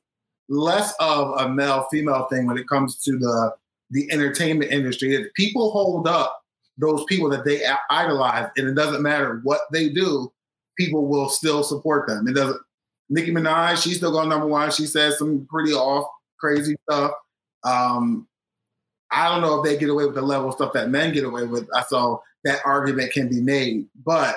less of a male female thing when it comes to the the entertainment industry. If people hold up those people that they idolize, and it doesn't matter what they do, people will still support them. It doesn't. Nicki Minaj, she's still going number one. She says some pretty off, crazy stuff. Um, I don't know if they get away with the level of stuff that men get away with. I saw that argument can be made, but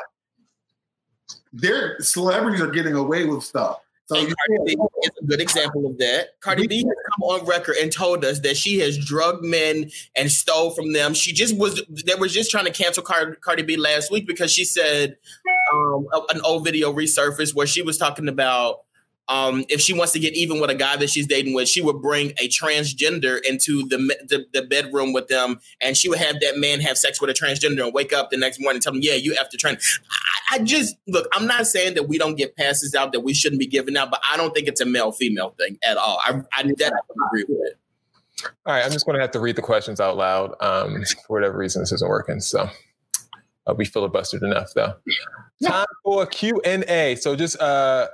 their celebrities are getting away with stuff. So And Cardi B is a good example of that. Cardi B has come on record and told us that she has drugged men and stole from them. She just was they were just trying to cancel Car- Cardi B last week because she said um, an old video resurfaced where she was talking about um, if she wants to get even with a guy that she's dating with, she would bring a transgender into the, the the bedroom with them, and she would have that man have sex with a transgender and wake up the next morning and tell them, "Yeah, you have to trans." I, I just look. I'm not saying that we don't get passes out that we shouldn't be giving out, but I don't think it's a male female thing at all. I I definitely agree with it. All right, I'm just going to have to read the questions out loud. Um, for whatever reason, this isn't working. So uh, we filibustered enough, though. Time for Q and A. So just uh,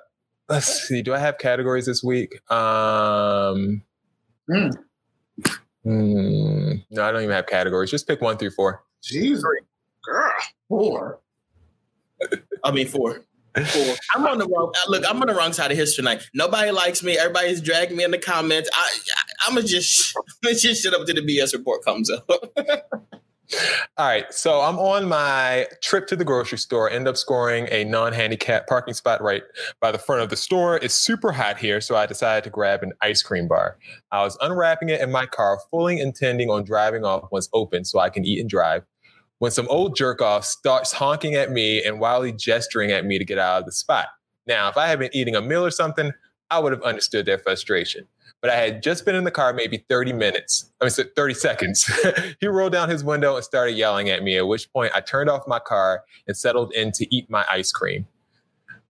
let's see. Do I have categories this week? Um, Hmm. hmm, no, I don't even have categories. Just pick one through four. Jesus, girl, four. I mean, four. Four. I'm on the wrong. Look, I'm on the wrong side of history tonight. Nobody likes me. Everybody's dragging me in the comments. I, I I'm gonna just let's just shut up till the BS report comes up. All right, so I'm on my trip to the grocery store. End up scoring a non-handicap parking spot right by the front of the store. It's super hot here, so I decided to grab an ice cream bar. I was unwrapping it in my car, fully intending on driving off once open, so I can eat and drive. When some old jerk off starts honking at me and wildly gesturing at me to get out of the spot. Now, if I had been eating a meal or something, I would have understood their frustration but I had just been in the car maybe 30 minutes. I mean, 30 seconds. he rolled down his window and started yelling at me, at which point I turned off my car and settled in to eat my ice cream.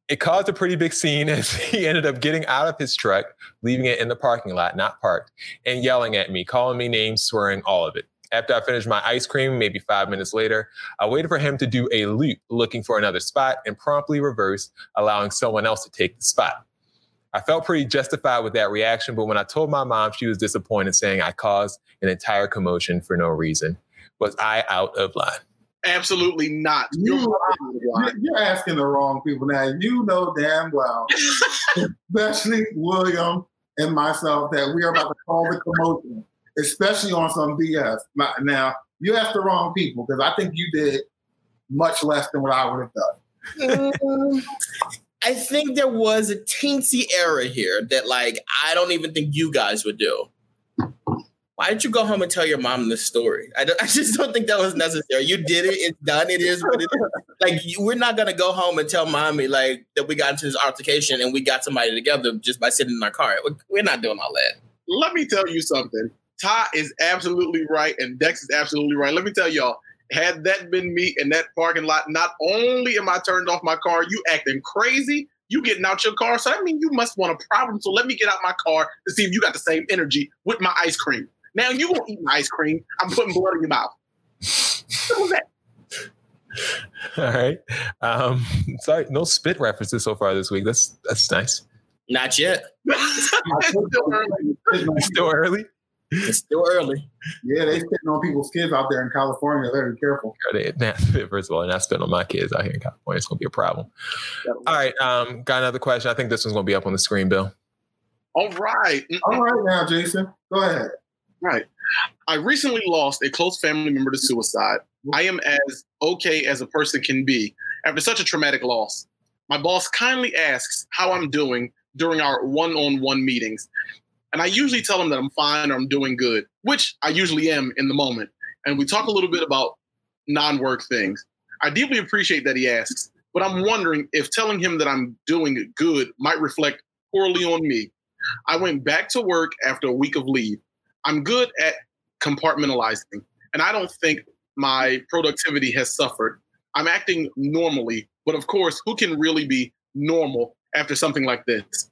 It caused a pretty big scene as he ended up getting out of his truck, leaving it in the parking lot, not parked, and yelling at me, calling me names, swearing all of it. After I finished my ice cream, maybe five minutes later, I waited for him to do a loop looking for another spot and promptly reversed, allowing someone else to take the spot. I felt pretty justified with that reaction, but when I told my mom, she was disappointed, saying I caused an entire commotion for no reason. Was I out of line? Absolutely not. You're You, you're, you're asking the wrong people now. You know damn well, especially William and myself, that we are about to call the commotion, especially on some BS. Now, you asked the wrong people because I think you did much less than what I would have done. Mm. I think there was a teensy error here that, like, I don't even think you guys would do. Why did you go home and tell your mom this story? I, I just don't think that was necessary. You did it. It's done. It is what it is. Like, you, we're not gonna go home and tell mommy like that we got into this altercation and we got somebody together just by sitting in our car. We're- We're not doing all that. Let me tell you something. Ty is absolutely right, and Dex is absolutely right. Let me tell y'all, had that been me in that parking lot, not only am I turned off my car, you acting crazy, you getting out your car. So I mean, you must want a problem. So let me get out my car to see if you got the same energy with my ice cream. Now you won't eat my ice cream. I'm putting blood in your mouth. What was that? All right. Um, sorry, no spit references so far this week. That's that's nice. Not yet. it's still early. It's still early. It's still early. Yeah, they spitting on people's kids out there in California. Better be careful. First of all, they're not spitting on my kids out here in California. It's gonna be a problem. All right. Um, got another question. I think this one's gonna be up on the screen, Bill. All right. All right now, Jason. Go ahead. Right. I recently lost a close family member to suicide. I am as okay as a person can be after such a traumatic loss. My boss kindly asks how I'm doing during our one on one meetings. And I usually tell him that I'm fine or I'm doing good, which I usually am in the moment. And we talk a little bit about non work things. I deeply appreciate that he asks, but I'm wondering if telling him that I'm doing good might reflect poorly on me. I went back to work after a week of leave. I'm good at compartmentalizing, and I don't think my productivity has suffered. I'm acting normally, but of course, who can really be normal after something like this?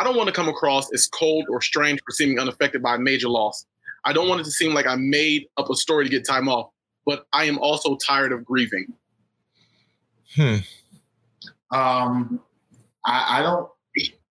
I don't want to come across as cold or strange for seeming unaffected by a major loss. I don't want it to seem like I made up a story to get time off, but I am also tired of grieving. Hmm. Um, I, I don't.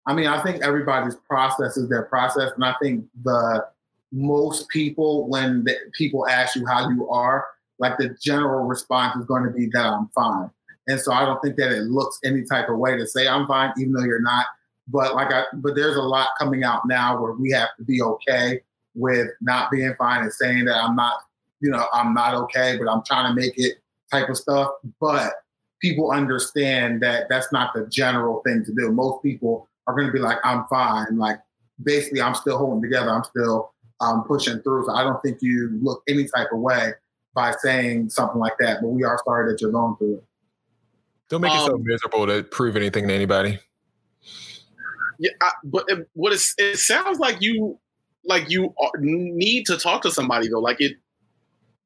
I mean, I think everybody's process is their process, and I think the most people, when the, people ask you how you are, like the general response is going to be that I'm fine. And so I don't think that it looks any type of way to say I'm fine, even though you're not. But like I, but there's a lot coming out now where we have to be okay with not being fine and saying that I'm not, you know, I'm not okay, but I'm trying to make it type of stuff. But people understand that that's not the general thing to do. Most people are going to be like, I'm fine. Like basically, I'm still holding together. I'm still um, pushing through. So I don't think you look any type of way by saying something like that. But we are sorry that you're going through it. Don't make yourself miserable to prove anything to anybody. Yeah, I, but it, what it's, it sounds like you like you are, need to talk to somebody though. Like it,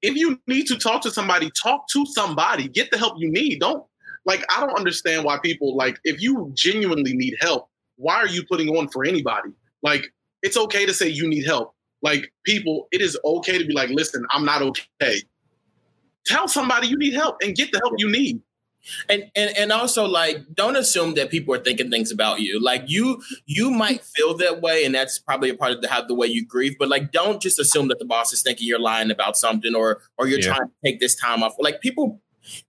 if you need to talk to somebody, talk to somebody. Get the help you need. Don't like I don't understand why people like if you genuinely need help, why are you putting on for anybody? Like it's okay to say you need help. Like people, it is okay to be like, listen, I'm not okay. Tell somebody you need help and get the help you need. And, and and also like don't assume that people are thinking things about you. Like you you might feel that way and that's probably a part of the, how the way you grieve but like don't just assume that the boss is thinking you're lying about something or or you're Yeah. trying to take this time off. Like people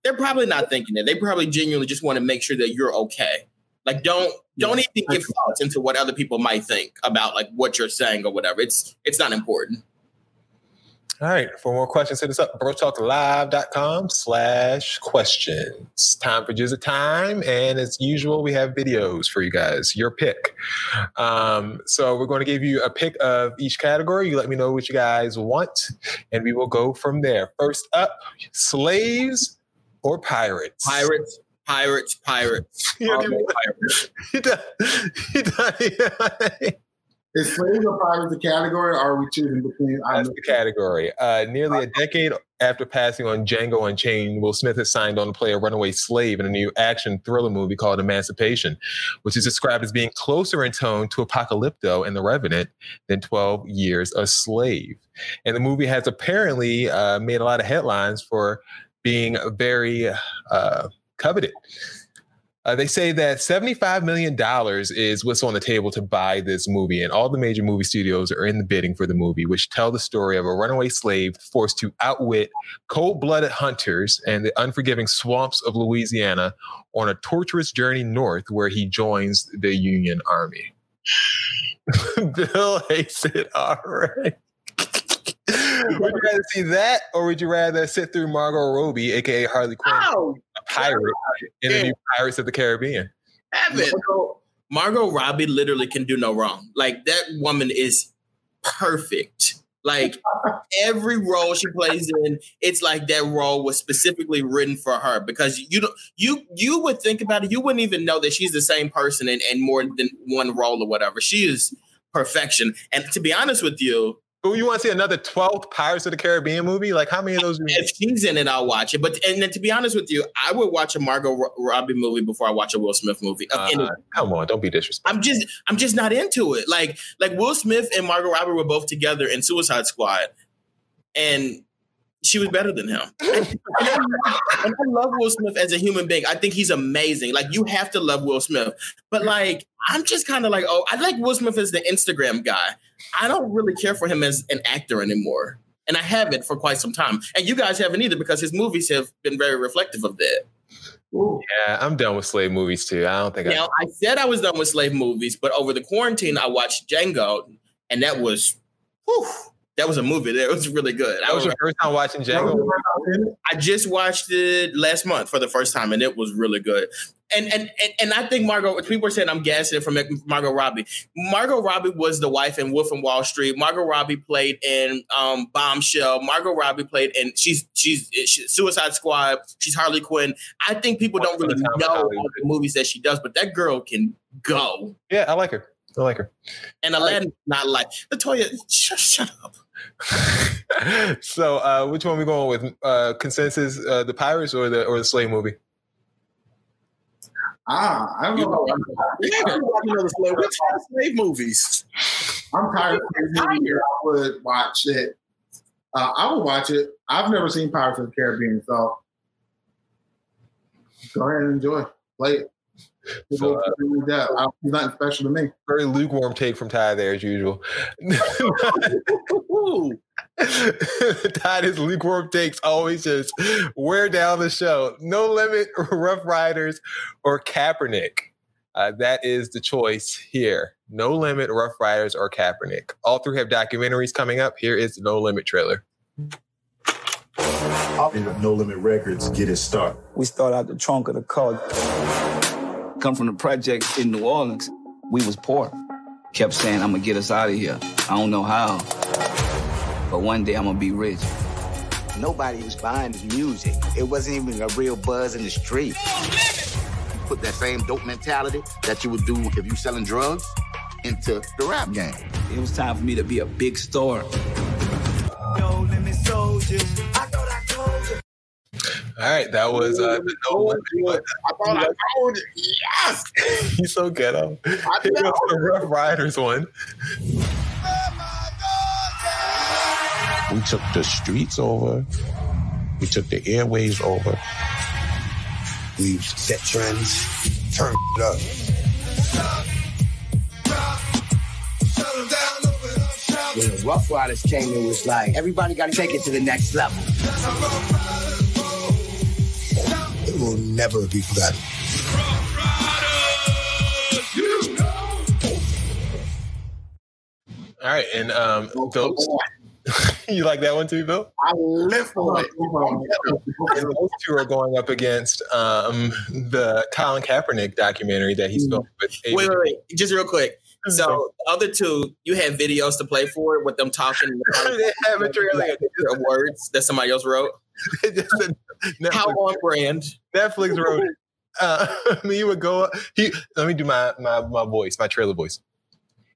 they're probably not thinking that they probably genuinely just want to make sure that you're okay. Like don't don't even give thoughts into what other people might think about like what you're saying or whatever. It's it's not important All right. For more questions, hit us up. BroTalkLive.com slash questions. Time for Jizza Time. And as usual, we have videos for you guys. Your pick. Um, so we're going to give you a pick of each category. You let me know what you guys want, and we will go from there. First up, slaves or pirates? pirates pirates pirates don't day Is slaves or pirates a category, or are we choosing between? That's the category. Uh, nearly a decade after passing on Django Unchained, Will Smith has signed on to play a runaway slave in a new action thriller movie called Emancipation, which is described as being closer in tone to Apocalypto and The Revenant than 12 Years a Slave. And the movie has apparently uh, made a lot of headlines for being very uh, coveted. Uh, they say that $75 million is what's on the table to buy this movie, and all the major movie studios are in the bidding for the movie, which tell the story of a runaway slave forced to outwit cold blooded hunters and the unforgiving swamps of Louisiana on a torturous journey north where he joins the Union Army. Bill hates it already. would you rather see that, or would you rather sit through Margot Robbie, aka Harley Quinn, Oh, a pirate in the new Pirates of the Caribbean? Margot, Margot Robbie literally can do no wrong. Like that woman is perfect. Like every role she plays in, it's like that role was specifically written for her because you don't you you would think about it, you wouldn't even know that she's the same person in, in more than one role or whatever. She is perfection. And to be honest with you, you want to see another 12th Pirates of the Caribbean movie? Like, how many of those? if she's in it, I'll watch it. But and then to be honest with you, I would watch a Margot Robbie movie before I watch a Will Smith movie. Of any- Uh, come on, don't be disrespectful. I'm just I'm just not into it. Like like Will Smith and Margot Robbie were both together in Suicide Squad, and she was better than him. and I love Will Smith as a human being. I think he's amazing. Like you have to love Will Smith. But like I'm just kind of like, oh, I like Will Smith as the Instagram guy. I don't really care for him as an actor anymore. And I haven't for quite some time. And you guys haven't either because his movies have been very reflective of that. Yeah, I'm done with slave movies too. I don't think Now, I said I was done with slave movies, but over the quarantine, I watched Django, and that was, whew, that was a movie. That was really good. That was your first time watching Django. I just watched it last month for the first time, and it was really good. And and and, and I think Margot. People are saying I'm gassing from Margot Robbie. Margot Robbie was the wife in Wolf and Wall Street. Margot Robbie played in um, Bombshell. Margot Robbie played in she's she's, she's Suicide Squad. She's Harley Quinn. I think people don't really know all the movies that she does, but that girl can go. Yeah, I like her. I like her. And Aladdin, not like Latoya. Shut, shut up. so, uh, which one we going with? Uh, consensus: uh, the Pirates or the or the slave movie? Ah, I don't know. Yeah, another slave. What's all slave movies? I'm tired of slave movies. I would watch it. Uh, I would watch it. I've never seen Pirates of the Caribbean, so go ahead and enjoy. Play it. So, uh, uh, nothing special to me. Very lukewarm take from Ty there, as usual. Ty, his lukewarm takes always just wear down the show. No limit, Ruff Ryders, or Kaepernick. Uh, that is the choice here. No Limit, Ruff Ryders, or Kaepernick. All three have documentaries coming up. Here is the No Limit trailer. No Limit Records get it started. We start out the trunk of the car. Come from the projects in New Orleans. We was poor. Kept saying, I'm gonna get us out of here. I don't know how. But one day I'm gonna be rich. Nobody was buying his music. It wasn't even a real buzz in the street. You Put that same dope mentality that you would do if you selling drugs into the rap game. It was time for me to be a big star. No limit soldiers. All right, that was uh, the No Limit. I thought I told you. Yes. He's so ghetto. Here goes the Ruff Ryders one. We took the streets over. We took the airways over. We set trends, turn it up. When the Ruff Ryders came, it was like everybody got to take it to the next level. It will never be forgotten. All right, and um, Bill, you like that one too, Bill? I live for it. And those two are going up against um, the Colin Kaepernick documentary that he's filmed with. Wait, wait, wait. Just real quick. So the other two, you have videos to play for it with them talking. they have a trailer. of words that somebody else wrote. How on brand? Netflix wrote it. Uh, he would go. He let me do my my my voice, my trailer voice.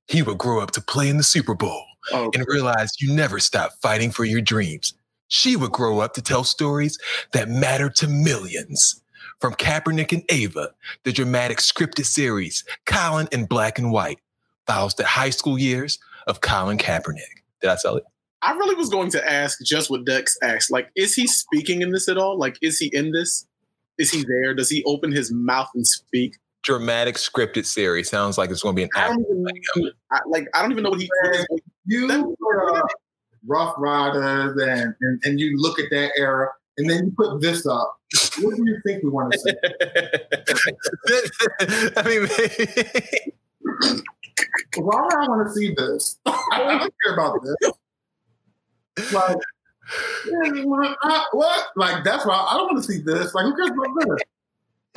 He would grow up to play in the Super Bowl oh. and realize you never stop fighting for your dreams. She would grow up to tell stories that matter to millions. From Kaepernick and Ava, the dramatic scripted series Colin in Black and White follows the high school years of Colin Kaepernick. Did I sell it? I really was going to ask just what Dex asked. Like, is he speaking in this at all? Like, is he in this? Is he there? Does he open his mouth and speak? Dramatic scripted series sounds like it's going to be an I don't action. even, I, like, I don't even know what he. You uh, Ruff Ryders and, and and you look at that era, and then you put this up. What do you think we want to see? I mean, Why would I want to see this? I don't care about this. Like, yeah, uh, what? Like that's why I don't want to see this. Like, who cares about this?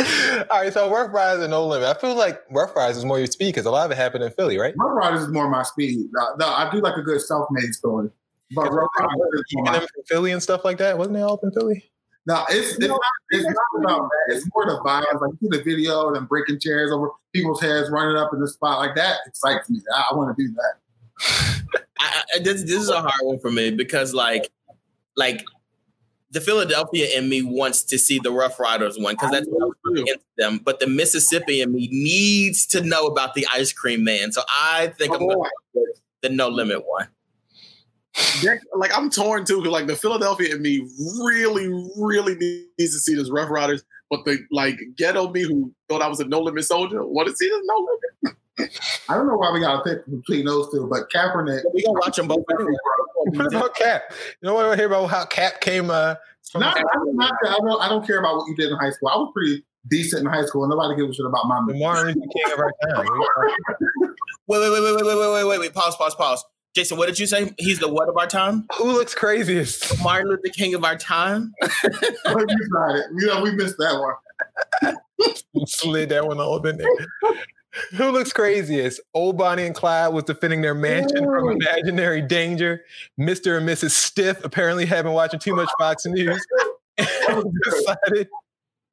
All right, so Ruff Ryders and No Limit. I feel like Ruff Ryders is more your speed because a lot of it happened in Philly, right? Ruff Ryders is more my speed. Uh, no, I do like a good self-made story, but Ruff Ryders is more my from Philly and stuff like that. Wasn't they all up in Philly? No, it's it's not, it's not about that. It's more the vibes. Like you see the video and breaking chairs over people's heads, running up in the spot like that excites me. I, I want to do that. I, I, this, this is a hard one for me because like like the Philadelphia in me wants to see the Ruff Ryders one because that's what I was really into them. But the Mississippi in me needs to know about the Ice Cream Man. So I think I'm going to the No Limit one. Like I'm torn too, because like the Philadelphia in me really, really needs to see this Ruff Ryders, but the like ghetto me who thought I was a No Limit soldier want to see this No Limit. I don't know why we got to pick between those two, but Kaepernick. We gonna watch them both. What about Cap? You know what I hear about how Cap came uh Not, I, don't, not, I, don't, I don't care about what you did in high school. I was pretty decent in high school, and nobody gives a shit about my the Martin Luther King of our time. Wait, wait, wait, wait, wait, wait, wait, wait, wait, wait. Pause, pause, pause. Jason, what did you say? He's the what of our time? Who looks craziest? Martin Luther King of our time. you tried it. You know, we missed that one. Slid that one all in there. Who looks craziest? Old Bonnie and Clyde was defending their mansion from imaginary danger. Mr. and Mrs. Stiff apparently have been watching too much Fox News and decided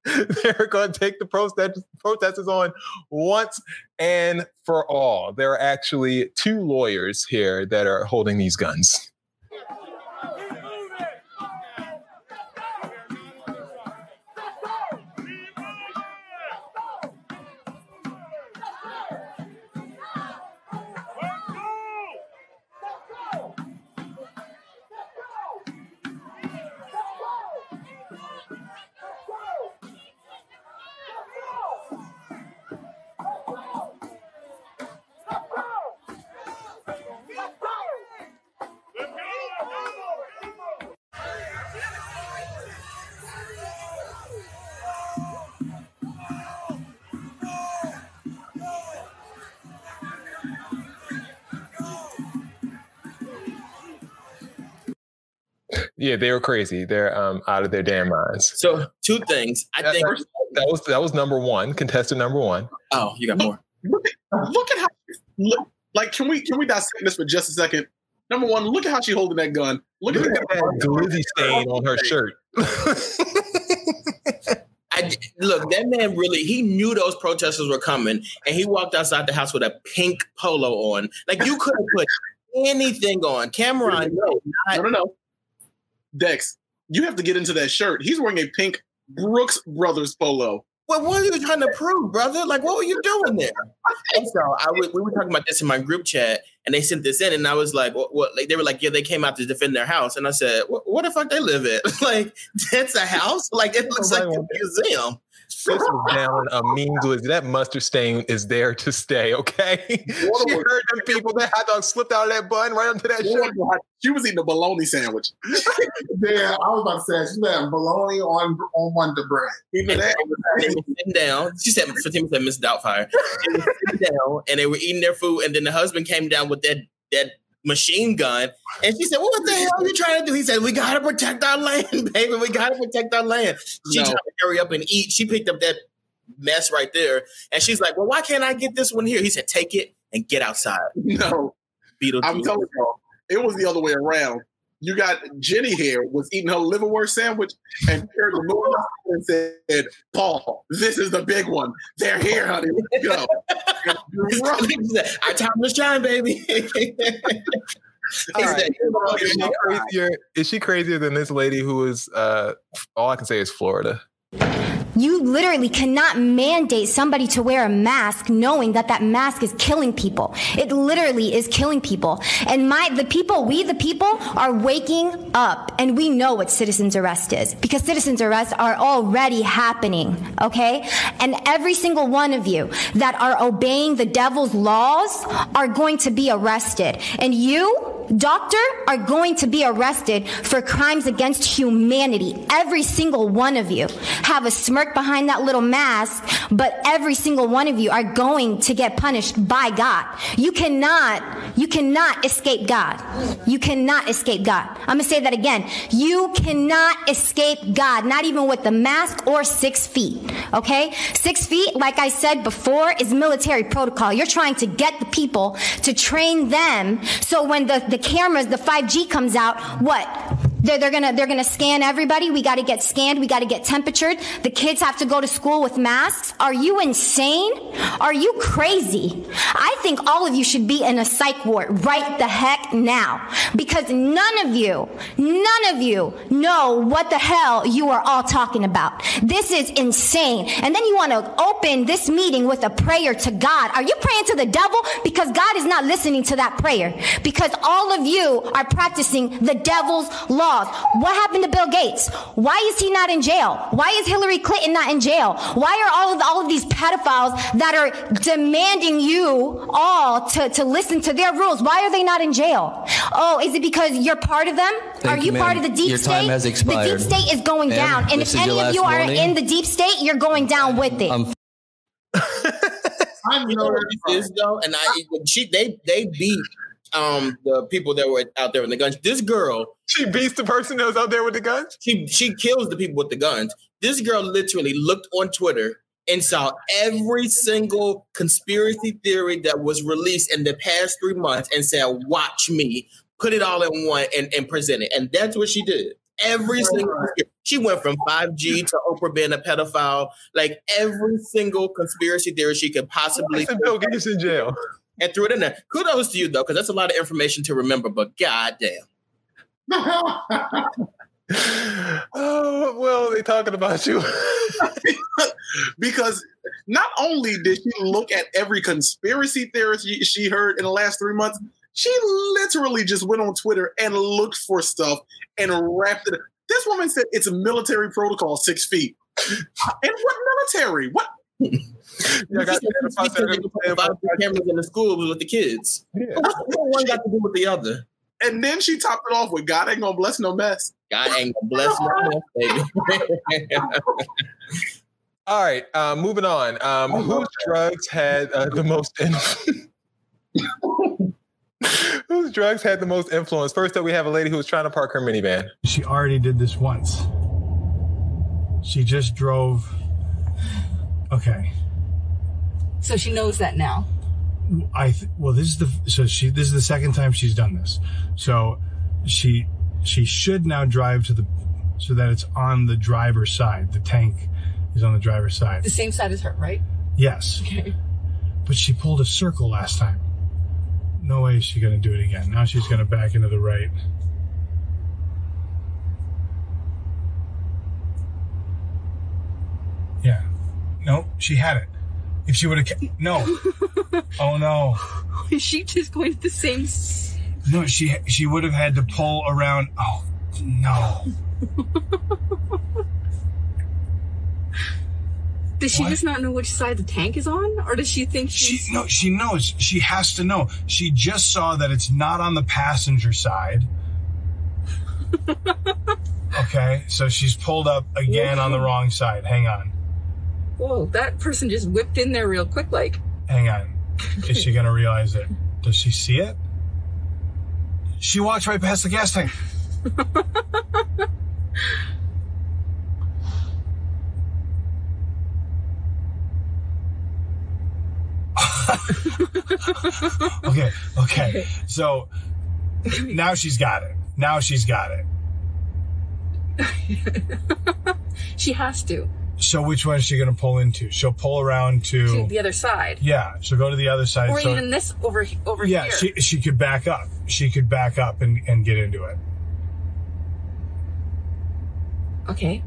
they're going to take the protest- protesters on once and for all. There are actually two lawyers here that are holding these guns. Yeah, they were crazy. They're um, out of their damn minds. So two things. I That- think. that was that was number one, contestant number one. Oh, you got more. Look at, look at how look, like can we can we dissect this for just a second? Number one, look at how she's holding that gun. Look, Look at at that glizzy stain on her shirt. I look. That man really. He knew those protesters were coming, and he walked outside the house with a pink polo on. Like you could have put anything on. Cameron, no, no, no, no. Dex, you have to get into that shirt. He's wearing a pink Brooks Brothers polo. Well, what are you trying to prove, brother? Like, what were you doing there? And so I was, we were talking about this in my group chat, and they sent this in, and I was like, what, what? Like, they were like, yeah, they came out to defend their house, and I said, what, what the fuck they live in? like, that's a house? Like, it looks like a museum. This was down a mean glizzy. That mustard stain is there to stay. Okay, she heard them people. That hot dog slipped out of that bun right onto that shirt. She was eating a bologna sandwich. Yeah, I was about to say she's had bologna on on Wonder Bread. Even that, they were sitting down. She said, Fatima said, Miss Doubtfire. Sitting down, and they were eating their food, and then the husband came down with that that machine gun, and she said, well, "What the hell are you trying to do?" He said, "We gotta protect our land, baby. We gotta protect our land." She No. tried to hurry up and eat. She picked up that mess right there, and she's like, "Well, why can't I get this one here?" He said, "Take it and get outside." No, Beetlejuice. I'm telling y'all, it was the other way around. You got Jenny here was eating her liverwurst sandwich and heard the movie and said, "Paul, this is the big one. They're here, honey. Let's go." Our time to shine, baby. All right. Is she crazier? Is she crazier than this lady who is? Uh, all I can say is Florida. You literally cannot mandate somebody to wear a mask knowing that that mask is killing people. It literally is killing people. And my, the people, we the people are waking up and we know what citizens arrest is because citizens arrests are already happening. Okay. And every single one of you that are obeying the devil's laws are going to be arrested. And you, doctor, are going to be arrested for crimes against humanity. Every single one of you have a smirk behind that little mask, but every single one of you are going to get punished by God. You cannot, you cannot escape God. You cannot escape God. I'm gonna say that again. You cannot escape God, not even with the mask or six feet. Okay? Six feet, like I said before, is military protocol. You're trying to get the people to train them so when the, the cameras, the 5G comes out, what? They're, they're gonna they're gonna scan everybody. We got to get scanned. We got to get temperatured. The kids have to go to school with masks. Are you insane? Are you crazy? I think all of you should be in a psych ward right the heck now because none of you, none of you know what the hell you are all talking about. This is insane. And then you want to open this meeting with a prayer to God. Are you praying to the devil? Because God is not listening to that prayer. Because all of you are practicing the devil's laws. What happened to Bill Gates? Why is he not in jail? Why is Hillary Clinton not in jail? Why are all of all of these pedophiles that are demanding you all to, to listen to their rules? Why are they not in jail? Oh, is it because you're part of them? Thank are you, you part of the deep Your state? time has The deep state is going Ma'am, down. And if any of you are warning. in the deep state, you're going down with it. You know what it is though, and I she they they beat um the people that were out there with the guns. This girl, she beats the person that was out there with the guns. She she kills the people with the guns. This girl literally looked on Twitter and saw every single conspiracy theory that was released in the past three months and said, "Watch me." Put it all in one and, and present it, and that's what she did. Every single she went from 5G to Oprah being a pedophile, like every single conspiracy theory she could possibly. Bill Gates in jail. And threw it in there. Kudos to you though, because that's a lot of information to remember. But goddamn. oh well, they talking about you. because not only did she look at every conspiracy theory she, she heard in the last three months, she literally just went on Twitter and looked for stuff and wrapped it. This woman said it's a military protocol, six feet. And what military? What? Yeah, I got cameras in the schools with the kids. Yeah. What one got to do with the other? And then she topped it off with God ain't gonna bless no mess. God ain't gonna bless no mess, baby. All right, uh, moving on. Um, whose drugs had uh, the most? In- whose drugs had the most influence? First up, we have a lady who was trying to park her minivan. She already did this once. She just drove. Okay. So she knows that now. I th- well, this is the so she this is the second time she's done this. So she she should now drive to the so that it's on the driver's side. The tank is on the driver's side. The same side as her, right? Yes. Okay. But she pulled a circle last time. No way is she going to do it again. Now she's going to back into the right. Yeah. No, she had it. If she would have, no. oh no. Is she just going to the same? No, she she would have had to pull around. Oh no. Does she just not know which side the tank is on, or does she think she's? She no, she knows. She has to know. She just saw that it's not on the passenger side. okay, so she's pulled up again on the wrong side. Hang on. Whoa, that person just whipped in there real quick, like. Hang on. Is she gonna realize it? Does she see it? She walked right past the gas tank. okay, okay. So now she's got it. Now she's got it. She has to. So which one is she going to pull into? She'll pull around To to. the other side. Yeah, she'll go to the other side. Or so, even this over over yeah, here. Yeah, she she could back up. She could back up and, and get into it. Okay.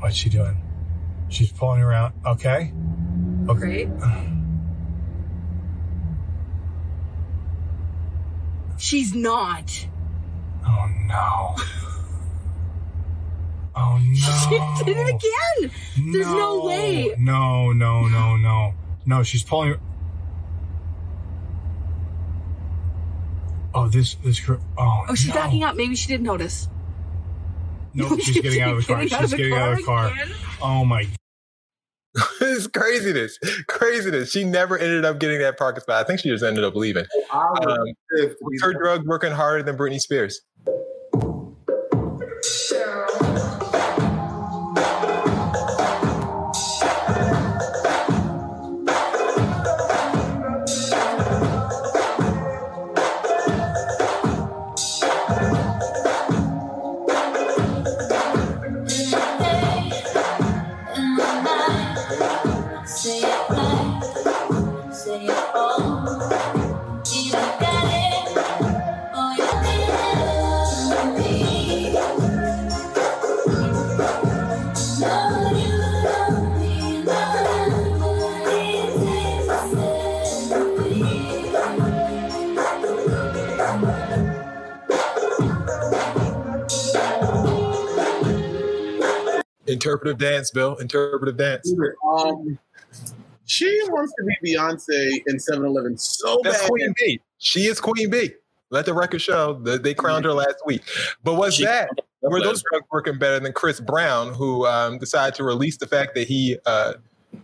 What's she doing? She's pulling around. Okay. Great. She's not. Oh no. Oh no. She did it again. There's no, way. No, no, no, no. No, she's pulling. Oh, this this girl. Oh, Oh, she's no. backing up. Maybe she didn't notice. No, she's getting out of the car. She's getting out of the car. car again? Oh my. it's craziness, craziness. She never ended up getting that parking spot. I think she just ended up leaving. Um, was her drugs working harder than Britney Spears? Interpretive dance, Bill. Interpretive dance. Um, she wants to be Beyonce in 7-Eleven so That's bad. Queen B. She is Queen B. Let the record show that they crowned her last week. But what's She- that? Were those drugs working better than Chris Brown, who um, decided to release the fact that he uh,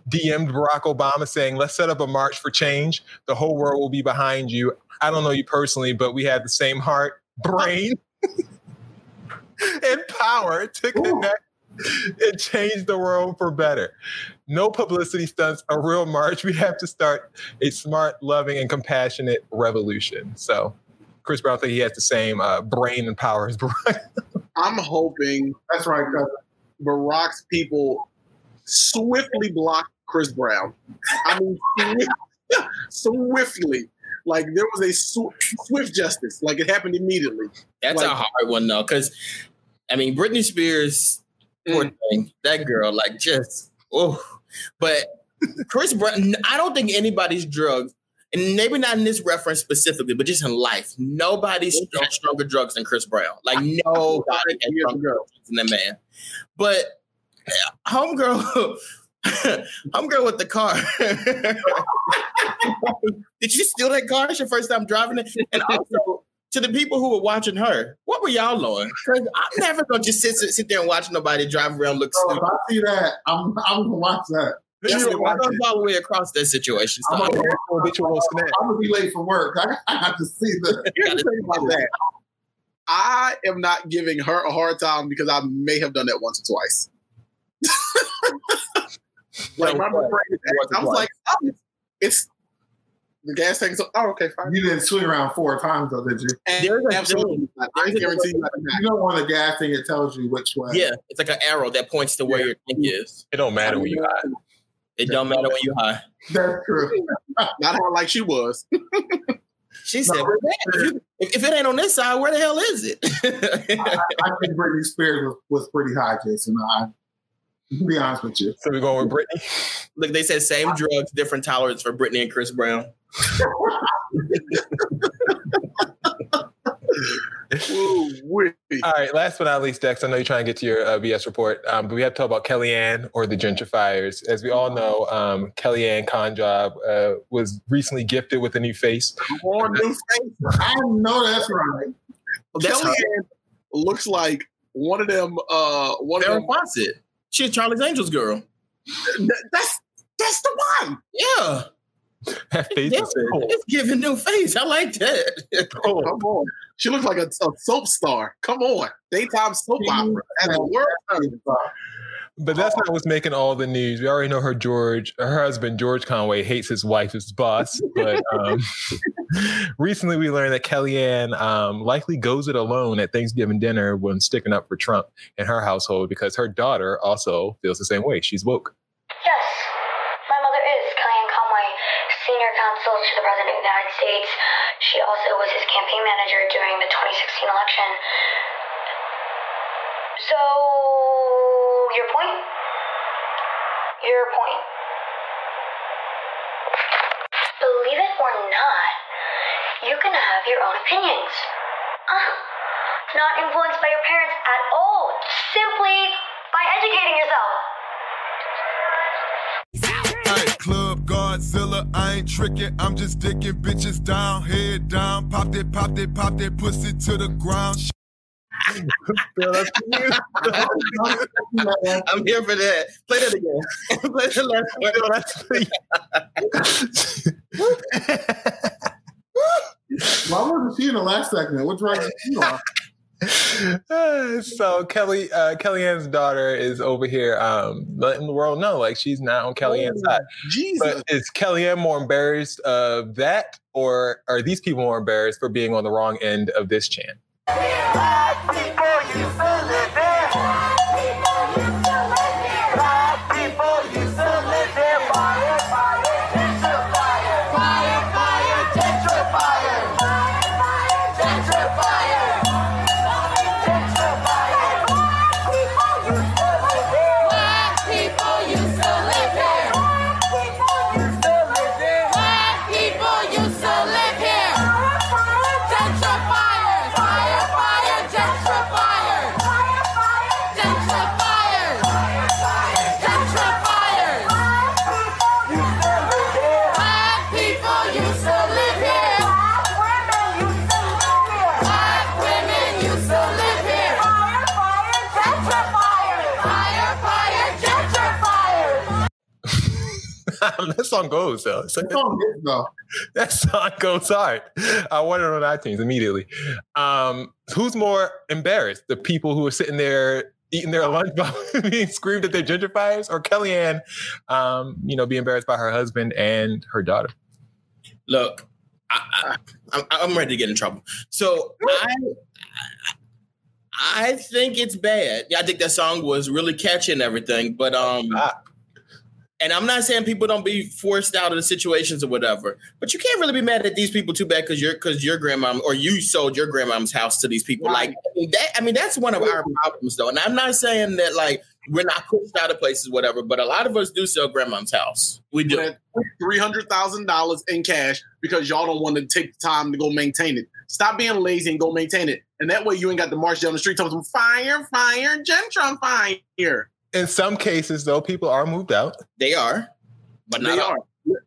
DM'd Barack Obama saying, let's set up a march for change. The whole world will be behind you. I don't know you personally, but we have the same heart, brain, and power to connect and changed the world for better. No publicity stunts, a real march. We have to start a smart, loving, and compassionate revolution. So, Chris Brown I think he has the same uh, brain and power as Barack. I'm hoping that's right. Because Barack's people swiftly block Chris Brown. I mean, swiftly. Like there was a sw- swift justice. Like it happened immediately. That's Like- a hard one though, because I mean, Britney Spears, poor thing, that girl, like just oh, but Chris Brown. I don't think anybody's drugs, and maybe not in this reference specifically, but just in life, nobody's stronger drugs than Chris Brown. Like nobody has stronger drugs than that man. But uh, homegirl. Homegirl with the car. Did you steal that car? It's your first time driving it. And also, to the people who were watching her, what were y'all on? Because I'm never gonna just sit, sit sit there and watch nobody drive around look Oh, stupid. if I see that, I'm I'm gonna watch that. That's what I'm gonna all the way across that situation. So, I'm gonna, I'm gonna be late for work. I, I have to see the. Here's the thing about that. I am not giving her a hard time because I may have done that once or twice. like my brain. I was like, it's, it's the gas tank. So, oh, okay, fine. You didn't swing around four times though, did you? And absolutely, not. I guarantee you. You don't want a gas thing that tells you which way. yeah, it's like an arrow that points to where your tank is. It don't matter when you high. It don't matter when you high. That's true. Not how like she was. She said, "Where that? if, you- if- if it ain't on this side, where the hell is it? I, I think Britney Spears was, was pretty high, Jason. I, to be honest with you. So we're going with Britney. Look, they said same drugs, different tolerance for Britney and Chris Brown. All right, last but not least, Dex, I know you're trying to get to your uh, BS report, um, but we have to talk about Kellyanne or the gentrifiers. As we all know, um, Kellyanne Conjob uh, was recently gifted with a new face. More new face. I know that's right. That's Kellyanne looks like one of them. Uh, one Farrah of them. Fawcett. She's Charlie's Angels girl. That's that's the one. Yeah. That face Yeah, is cool. It's giving new face. I like that. Come on. She looks like a, a soap star. Come on. Daytime soap opera. And the world. But that's not what's making all the news. We already know her George, her husband George Conway hates his wife as boss. But um, recently we learned that Kellyanne um, likely goes it alone at Thanksgiving dinner when sticking up for Trump in her household because her daughter also feels the same way. She's woke. Yes, my mother is Kellyanne Conway, senior counsel to the President of the United States. She also was his campaign manager during the 2016 election. So, your point? Your point. Believe it or not, you can have your own opinions. Uh, not influenced by your parents at all, simply by educating yourself. Hey, Club Godzilla, I ain't tricking, I'm just dicking bitches down, head down, pop that, pop that, pop that pussy to the ground. I'm here for that. Play that again. Play the last Why wasn't she in the last segment? What drug did she on? So Kelly, uh, Kellyanne's daughter is over here um, letting the world know, like she's not on Kellyanne's side. Jesus. But is Kellyanne more embarrassed of that, or are these people more embarrassed for being on the wrong end of this chant? Gentrifiers! Fire, fire, gentrifiers! Gentrifiers! that song goes though. So That song is, though. that song goes hard. I want it on iTunes immediately. Um, who's more embarrassed? The people who are sitting there eating their lunch while being screamed at their gentrifiers, or Kellyanne, um, you know, be embarrassed by her husband and her daughter? Look, I, I, I'm ready to get in trouble. So I, I think it's bad. Yeah, I think that song was really catchy and everything, but um, and I'm not saying people don't be forced out of the situations or whatever, but you can't really be mad at these people too bad because you're because your grandmom or you sold your grandmom's house to these people. Like I mean, that, I mean, that's one of our problems though. And I'm not saying that like we're not pushed out of places, whatever, but a lot of us do sell grandmom's house. We do. Three hundred thousand dollars in cash because y'all don't want to take the time to go maintain it. Stop being lazy and go maintain it, and that way you ain't got to march down the street telling them fire, fire, gentron fire. In some cases, though, people are moved out. They are, but they are.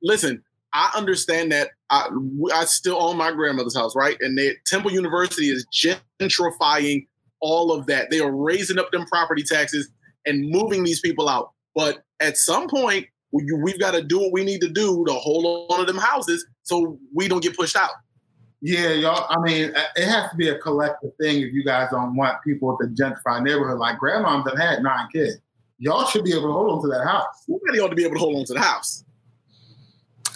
Listen, I understand that. I, I still own my grandmother's house, right? And they, Temple University is gentrifying all of that. They are raising up them property taxes and moving these people out. But at some point, we, we've got to do what we need to do to hold on to them houses so we don't get pushed out. Yeah, y'all. I mean, uh, it has to be a collective thing if you guys don't want people to gentrify neighborhood. Like grandmoms have had nine kids. Y'all should be able to hold on to that house. Somebody ought to be able to hold on to the house.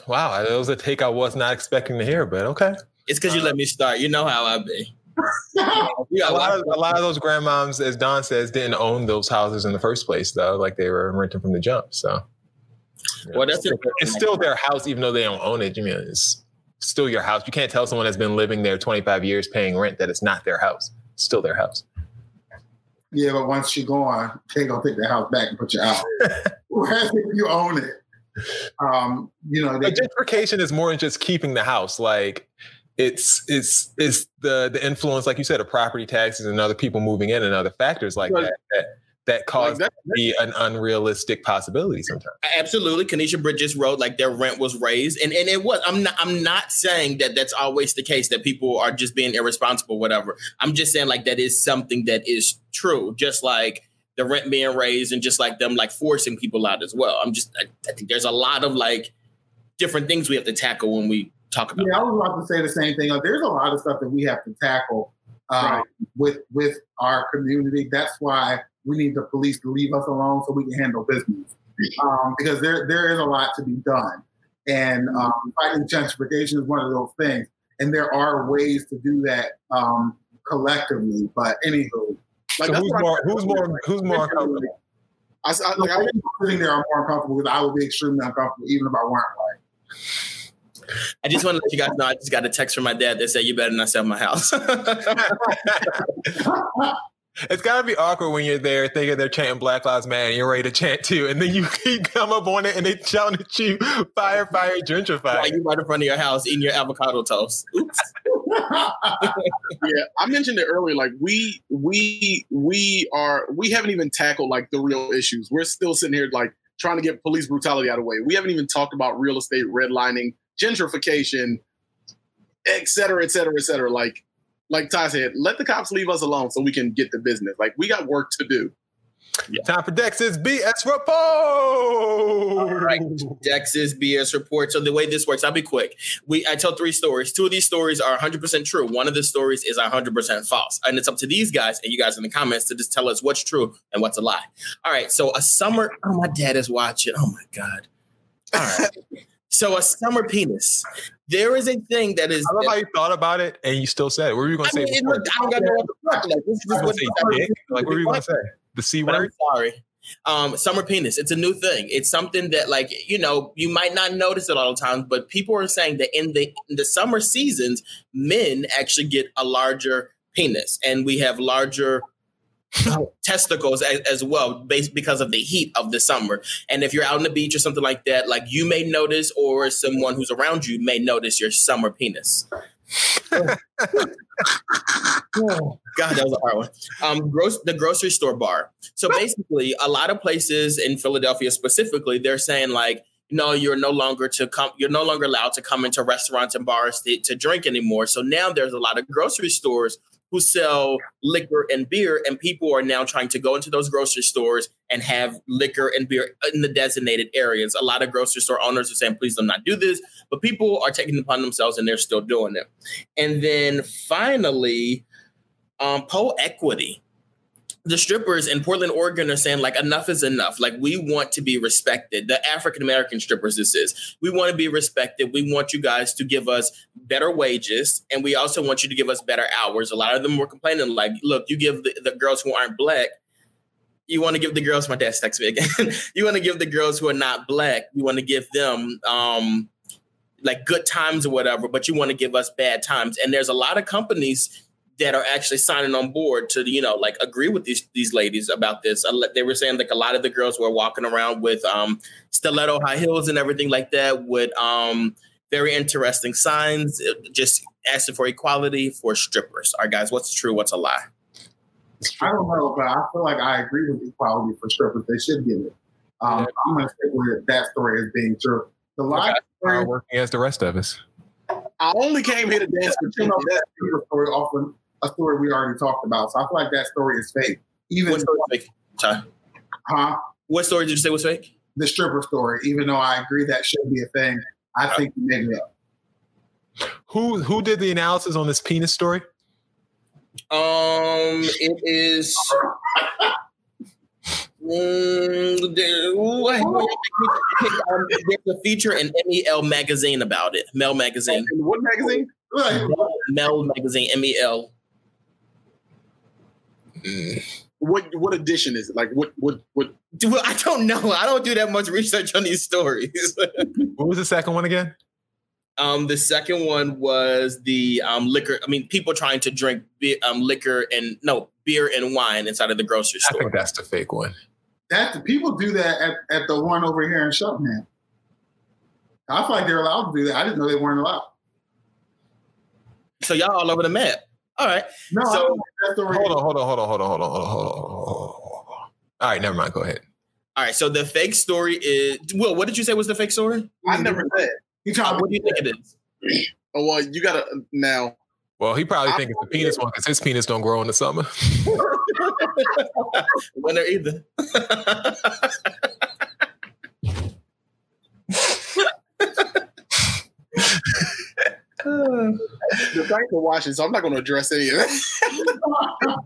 Wow, that was a take I was not expecting to hear, but okay. It's because you let me start. You know how I be. a lot of a lot of those grandmoms, as Don says, didn't own those houses in the first place, though. Like they were renting from the jump. So, well, that's it's, it's still their house, even though they don't own it. You mean it's still your house? You can't tell someone that's been living there 25 years paying rent that it's not their house. It's still their house. Yeah, but once you're gone, they gonna take the house back and put you out. Whereas if you own it, um, you know, they- gentrification is more than just keeping the house. Like it's it's it's the the influence, like you said, of property taxes and other people moving in and other factors like that that, that cause like that, to be an unrealistic possibility sometimes. Absolutely, Kanisha Bridges wrote like their rent was raised, and and it was. I'm not I'm not saying that that's always the case that people are just being irresponsible, whatever. I'm just saying like that is something that is true, just like the rent being raised and just like them like forcing people out as well. I'm just I, I think there's a lot of like different things we have to tackle when we talk about. Yeah, I was about to say the same thing. Like, there's a lot of stuff that we have to tackle um, right. with with our community. That's why we need the police to leave us alone so we can handle business. Um, because there there is a lot to be done, and um, fighting gentrification is one of those things. And there are ways to do that um, collectively. But anywho, like, so who's more, who's more who's more uncomfortable? I, I, like, I sitting there, I'm more uncomfortable because I would be extremely uncomfortable even if I weren't white. I just want to let you guys know I just got a text from my dad that said you better not sell my house. it's gotta be awkward when you're there thinking they're chanting Black Lives Matter and you're ready to chant too, and then you, you come up on it and they shouting at you, fire, fire, gentrify. While you right in front of your house eating your avocado toast. Oops. yeah, I mentioned it earlier. Like we we we are we haven't even tackled like the real issues. We're still sitting here like trying to get police brutality out of the way. We haven't even talked about real estate redlining, gentrification, et cetera, et cetera, et cetera. Like like Ty said, let the cops leave us alone so we can get the business. Like we got work to do. Yeah. Time for Dex's BS report. All right, Dex's BS report. So the way this works, I'll be quick. We I tell three stories. Two of these stories are 100% true. One of the stories is 100% false, and it's up to these guys and you guys in the comments to just tell us what's true and what's a lie. All right. So a summer. Oh, my dad is watching. Oh my god. All right. so a summer penis. There is a thing that is. I love how you thought about it and you still said it. What were you going to say? Mean, I don't got no other Like, this is just what like, what were you going to say? The C word? I'm sorry. Um, summer penis. It's a new thing. It's something that, like, you know, you might not notice it all the time, but people are saying that in the in the summer seasons, men actually get a larger penis, and we have larger testicles as, as, well, based because of the heat of the summer. And if you're out on the beach or something like that, like you may notice, or someone who's around you may notice your summer penis. God, that was a hard one. Um, gross, the grocery store bar. So basically, a lot of places in Philadelphia specifically, they're saying like, no, you're no longer to come. You're no longer allowed to come into restaurants and bars to, to drink anymore. So now there's a lot of grocery stores who sell liquor and beer, and people are now trying to go into those grocery stores and have liquor and beer in the designated areas. A lot of grocery store owners are saying, please do not do this, but people are taking it upon themselves and they're still doing it. And then finally, um, Pole Equity the strippers in Portland, Oregon are saying like enough is enough. Like we want to be respected. The African American strippers, this is. We want to be respected. We want you guys to give us better wages, and we also want you to give us better hours. A lot of them were complaining like, look, you give the, the girls who aren't black. You want to give the girls, my dad's text me again. you want to give the girls who are not black, you want to give them um like good times or whatever, but you want to give us bad times. And there's a lot of companies that are actually signing on board to you know like agree with these these ladies about this. They were saying like a lot of the girls were walking around with um, stiletto high heels and everything like that with um, very interesting signs, uh, just asking for equality for strippers. All right, guys, what's true? What's a lie? I don't know, but I feel like I agree with equality for strippers. They should get it. Um, I'm going to stick with that story as being true. The lie Are working as the rest of us. I only came here to dance for you know, that story often a story we already talked about. So I feel like that story is fake. Even what story is fake? Sorry. Huh? What story did you say was fake? The stripper story. Even though I agree that should be a thing, I think you made it up. Who who did the analysis on this penis story? Um, it is. Mm, um, there's a feature in MEL magazine about it. Mel magazine. What magazine? Mel, Mel magazine. MEL. What what edition is it? Like what what what? Dude, I don't know. I don't do that much research on these stories. what was the second one again? Um, the second one was the um liquor. I mean, people trying to drink beer, um liquor and no beer and wine inside of the grocery store. I think that's the fake one. That people do that at, at the one over here in Cheltenham. I feel like they're allowed to do that. I didn't know they weren't allowed. So y'all all over the map. All right. No, so don't think that story. Hold on, hold on, hold on, hold on, hold on, hold on, hold on, hold on. All right, never mind. Go ahead. all right. So the fake story is Will. What did you say was the fake story? I never said. He tried What do you think it is? Oh well, you gotta now. Well, he probably thinks it's the penis one because his penis don't grow in the summer. Winter either. The are watching, so I'm not going to address any of that.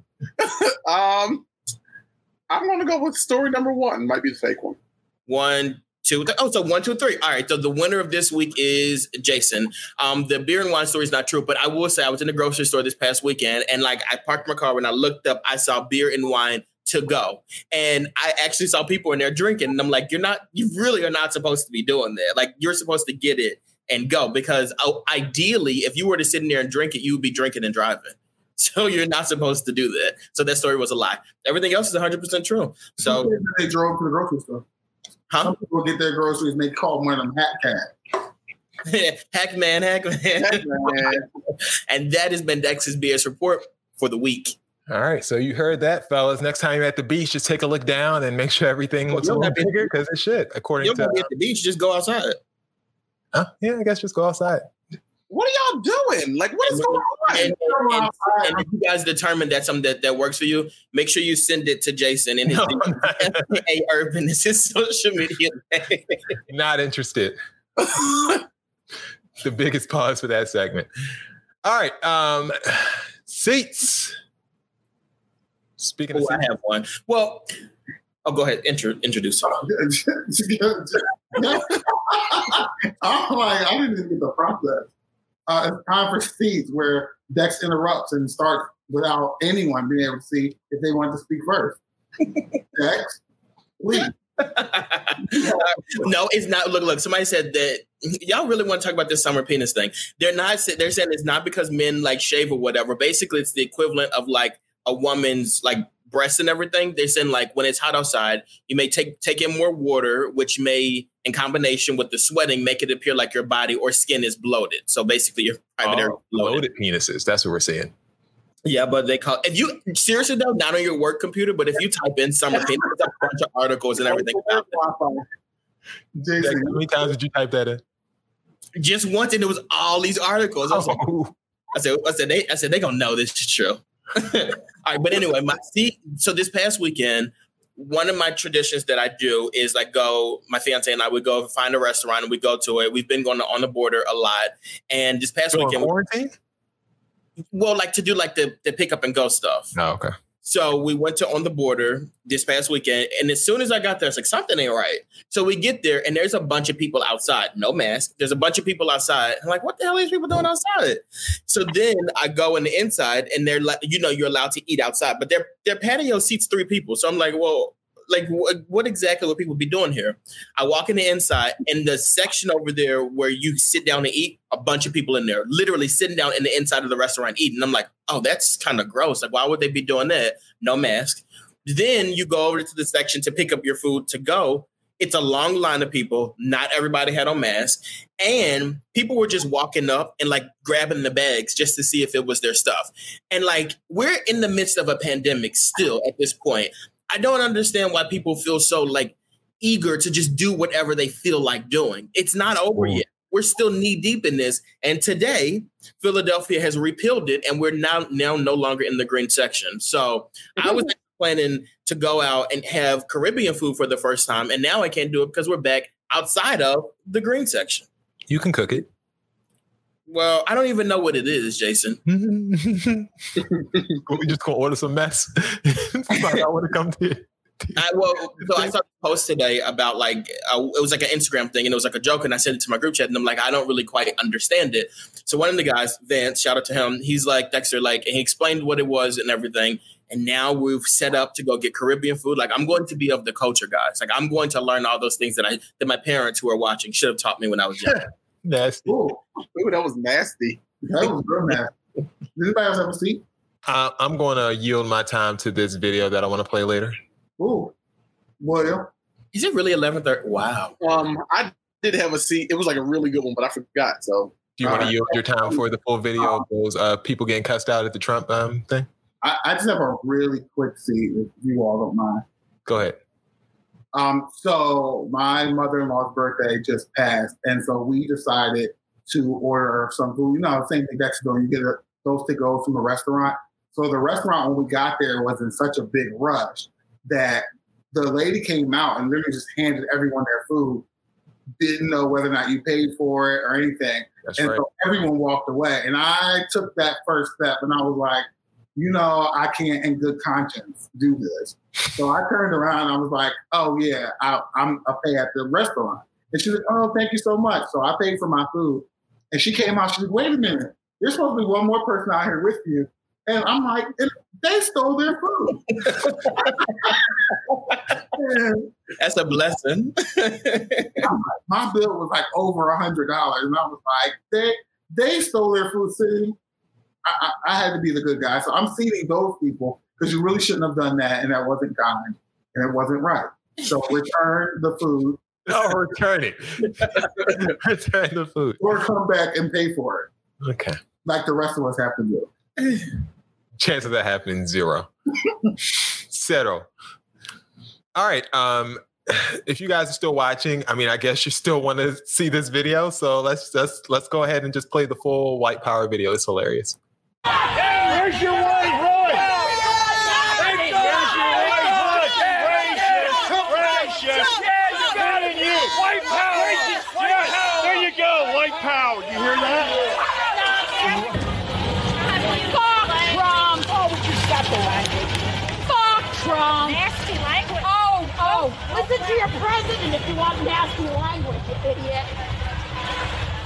um, I'm going to go with story number one. Might be the fake one. One, two, th- oh, so one, two, three. All right. So the winner of this week is Jason. Um, the beer and wine story is not true, but I will say I was in the grocery store this past weekend and like I parked my car when I looked up, I saw beer and wine to go. And I actually saw people in there drinking. And I'm like, you're not, you really are not supposed to be doing that. Like you're supposed to get it and go because oh, ideally, if you were to sit in there and drink it, you would be drinking and driving. So you're not supposed to do that. So that story was a lie. Everything else is 100% true. So they drove to the grocery store. Huh? Some people get their groceries and they call one of them hat cab. hack man, hack man. and that has been Dex's BS report for the week. All right, so you heard that, fellas. Next time you're at the beach, just take a look down and make sure everything looks a little bigger because it should, according You're to. gonna be at the beach, just go outside. Huh? Yeah, I guess just go outside. What are y'all doing? Like, what is going on? And, and- and if you guys determine that's something that, that works for you, make sure you send it to Jason and his FKA Urban is his social media. Not interested. the biggest pause for that segment. All right, um, seats. Speaking of Oh, I have one. Well, oh, go ahead. Intro, introduce. I'm like, I didn't even get the process. Uh, it's time for seats where Dex interrupts and starts without anyone being able to see if they want to speak first. Dex, please. no, it's not. Look, look. Somebody said that y'all really want to talk about this summer penis thing. They're not. They're saying it's not because men like shave or whatever. Basically, it's the equivalent of like a woman's like breasts and everything. They're saying like when it's hot outside, you may take take in more water, which may, in combination with the sweating, make it appear like your body or skin is bloated. So basically, your private area. Oh, loaded penises. That's what we're saying. Yeah, but they call if you seriously though, not on your work computer, but if you type in summer penis, there's a bunch of articles and everything about it. How many times did you type that in? just once, and it was all these articles. I, was like, oh. I said, I said, they, I said, they gonna know this is true. All right, but anyway, my see. So this past weekend, one of my traditions that I do is like go. My fiance and I would go find a restaurant and we go to it. We've been going to on the border a lot, and this past During weekend, quarantine. well, like to do like the the pick up and go stuff. Oh, okay. So we went to on the border this past weekend, and as soon as I got there, it's like something ain't right. So we get there, and there's a bunch of people outside, no mask. There's a bunch of people outside. I'm like, what the hell are these people doing outside? So then I go in the inside, and they're like, you know, you're allowed to eat outside, but their their patio seats three people. So I'm like, well, like what, what exactly would people be doing here? I walk in the inside, and the section over there where you sit down to eat, a bunch of people in there, literally sitting down in the inside of the restaurant eating. I'm like, oh, that's kind of gross. Like, why would they be doing that? No mask. Then you go over to the section to pick up your food to go. It's a long line of people. Not everybody had on masks. And people were just walking up and like grabbing the bags just to see if it was their stuff. And like, we're in the midst of a pandemic still at this point. I don't understand why people feel so like eager to just do whatever they feel like doing. It's not over yet. We're still knee deep in this. And today, Philadelphia has repealed it, and we're now now no longer in the green section. So I was planning to go out and have Caribbean food for the first time, and now I can't do it because we're back outside of the green section. You can cook it. Well, I don't even know what it is, Jason. we just gonna order some mess. I want to come to you. I, well, so I saw a post today about like uh, it was like an Instagram thing, and it was like a joke, and I sent it to my group chat, and I'm like, I don't really quite understand it. So one of the guys, Vance, shout out to him. He's like Dexter, like, and he explained what it was and everything. And now we've set up to go get Caribbean food. Like I'm going to be of the culture, guys. Like I'm going to learn all those things that I that my parents who are watching should have taught me when I was young. Nasty. Ooh, ooh, that was nasty. That was real nasty. Did anybody else have a seat? Uh, I'm going to yield my time to this video that I want to play later. Ooh, William. Is it really 11:30? Wow. Um, I did have a seat. It was like a really good one, but I forgot. So Do you want to Alright. yield your time for the full video of those uh, people getting cussed out at the Trump um, thing? I, I just have a really quick seat, if you all don't mind. Go ahead. Um, so my mother-in-law's birthday just passed, and so we decided to order some food. You know, same thing that's doing. You get a, those to go from a restaurant. So the restaurant when we got there was in such a big rush that the lady came out and literally just handed everyone their food. Didn't know whether or not you paid for it or anything. That's and right. so everyone walked away. And I took that first step and I was like, you know, I can't in good conscience do this. So I turned around and I was like, oh yeah, I, I'm I pay at the restaurant. And she was like, oh, thank you so much. So I paid for my food. And she came out, she was wait a minute, there's supposed to be one more person out here with you. And I'm like, they stole their food. That's a blessing. my bill was like over a hundred dollars, and I was like, they they stole their food. City. I, I, I had to be the good guy, so I'm seating those people because you really shouldn't have done that, and that wasn't kind, and it wasn't right. So return the food, No, return it. return the food. or come back and pay for it, Okay. like the rest of us have to do. Chance of that happening zero. Zero. All right. Um, if you guys are still watching, I mean, I guess you still want to see this video. So let's let's let's go ahead and just play the full white power video. It's hilarious. Where's your wife, Roy? Where's your wife, Roy? Gracious, gracious. Not in you. White power. Yes, there you go. White power. You hear that? Fuck Trump! Oh, you stop the language? Fuck Trump! Nasty language. Oh, oh, listen to your president if you want nasty language, you idiot.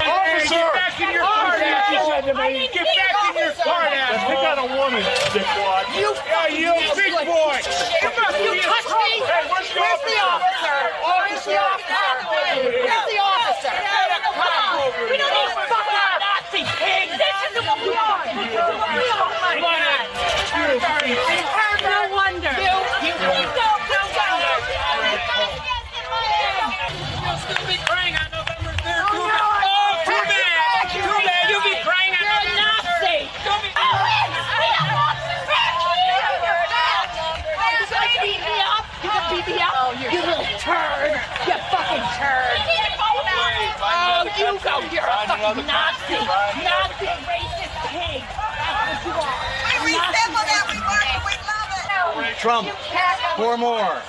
Officer! Get back in your car, ass, he said to me. Get back in your car, ass. They got a woman, dickwad. You yeah, you big boy. You touch me! Hey, where's the Where's the officer? Where's the officer? Where's the officer? Come on! We don't need fucking Nazi pig! This is what we are! We are! Come on go! You're a fucking Nazi! Nazi racist pig! That's what you are! we Nazi Trump. Four more.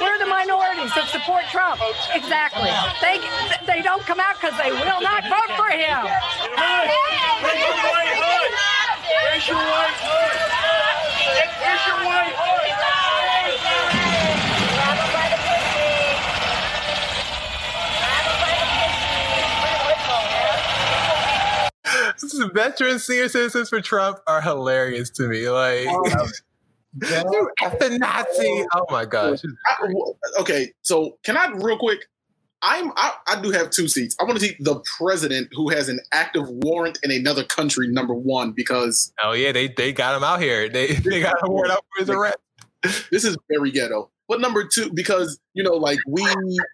We're the minorities that support Trump. Exactly. They they don't come out because they will not vote for him. Where's your white hood? Where's your white hood? Where's your white hood? This veteran senior citizens for Trump are hilarious to me. Like, oh, you effing Nazi. Oh my gosh. I- okay, so can I real quick? I'm I, I do have two seats. I want to see the president who has an active warrant in another country. Number one, because Oh yeah, they they got him out here. They they got a warrant out for his arrest. this is very ghetto. But number two, because you know, like we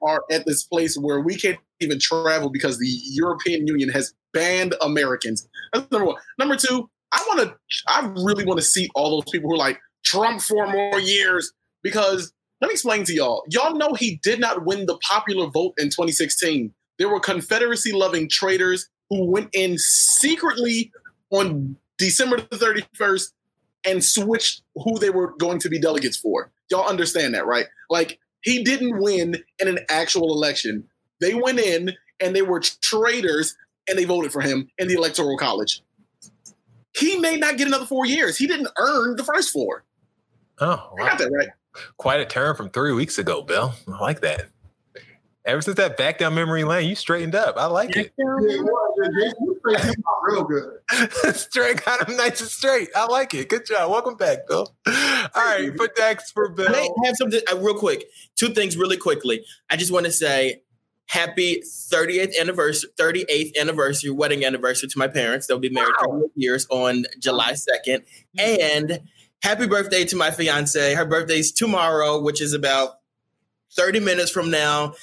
are at this place where we can't even travel because the European Union has banned Americans. That's number one. Number two, I want to, I really want to see all those people who are like Trump four more years because let me explain to y'all. Y'all know he did not win the popular vote in 2016. There were Confederacy loving traitors who went in secretly on December the 31st and switched who they were going to be delegates for. Y'all understand that, right? Like he didn't win in an actual election. They went in and they were traitors and they voted for him in the electoral college. He may not get another four years. He didn't earn the first four. Oh, I got that right. Quite a turn from three weeks ago, Bill. I like that. Ever since that back down memory lane, you straightened up. I like it. real good. straight got him nice and straight. I like it. Good job. Welcome back, Bill. All right, put next for Bill. Can I have something uh, real quick? Two things really quickly. I just want to say happy 30th anniversary, 38th anniversary, wedding anniversary to my parents. They'll be married 38 years on July 2nd. Mm-hmm. And happy birthday to my fiance. Her birthday's tomorrow, which is about 30 minutes from now.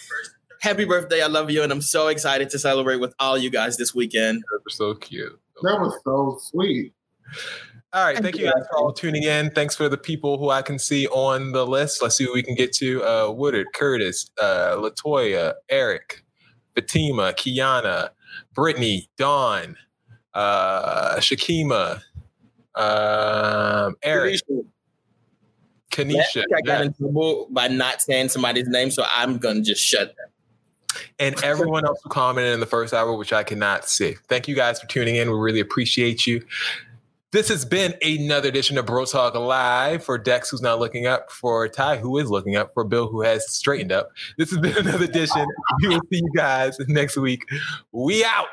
Happy birthday. I love you. And I'm so excited to celebrate with all you guys this weekend. That was so cute. That was so sweet. All right, thank you guys for all tuning in. Thanks for the people who I can see on the list. Let's see what we can get to. Uh, Woodard, Curtis, uh, Latoya, Eric, Fatima, Kiana, Brittany, Dawn, uh, Shakima, um, Eric, Kanisha. Last I got in trouble by not saying somebody's name, so I'm gonna just shut them. and everyone else who commented in the first hour, which I cannot see. Thank you guys for tuning in. We really appreciate you. This has been another edition of Bro Talk Live for Dex, who's not looking up, for Ty, who is looking up, for Bill, who has straightened up. This has been another edition. We will see you guys next week. We out.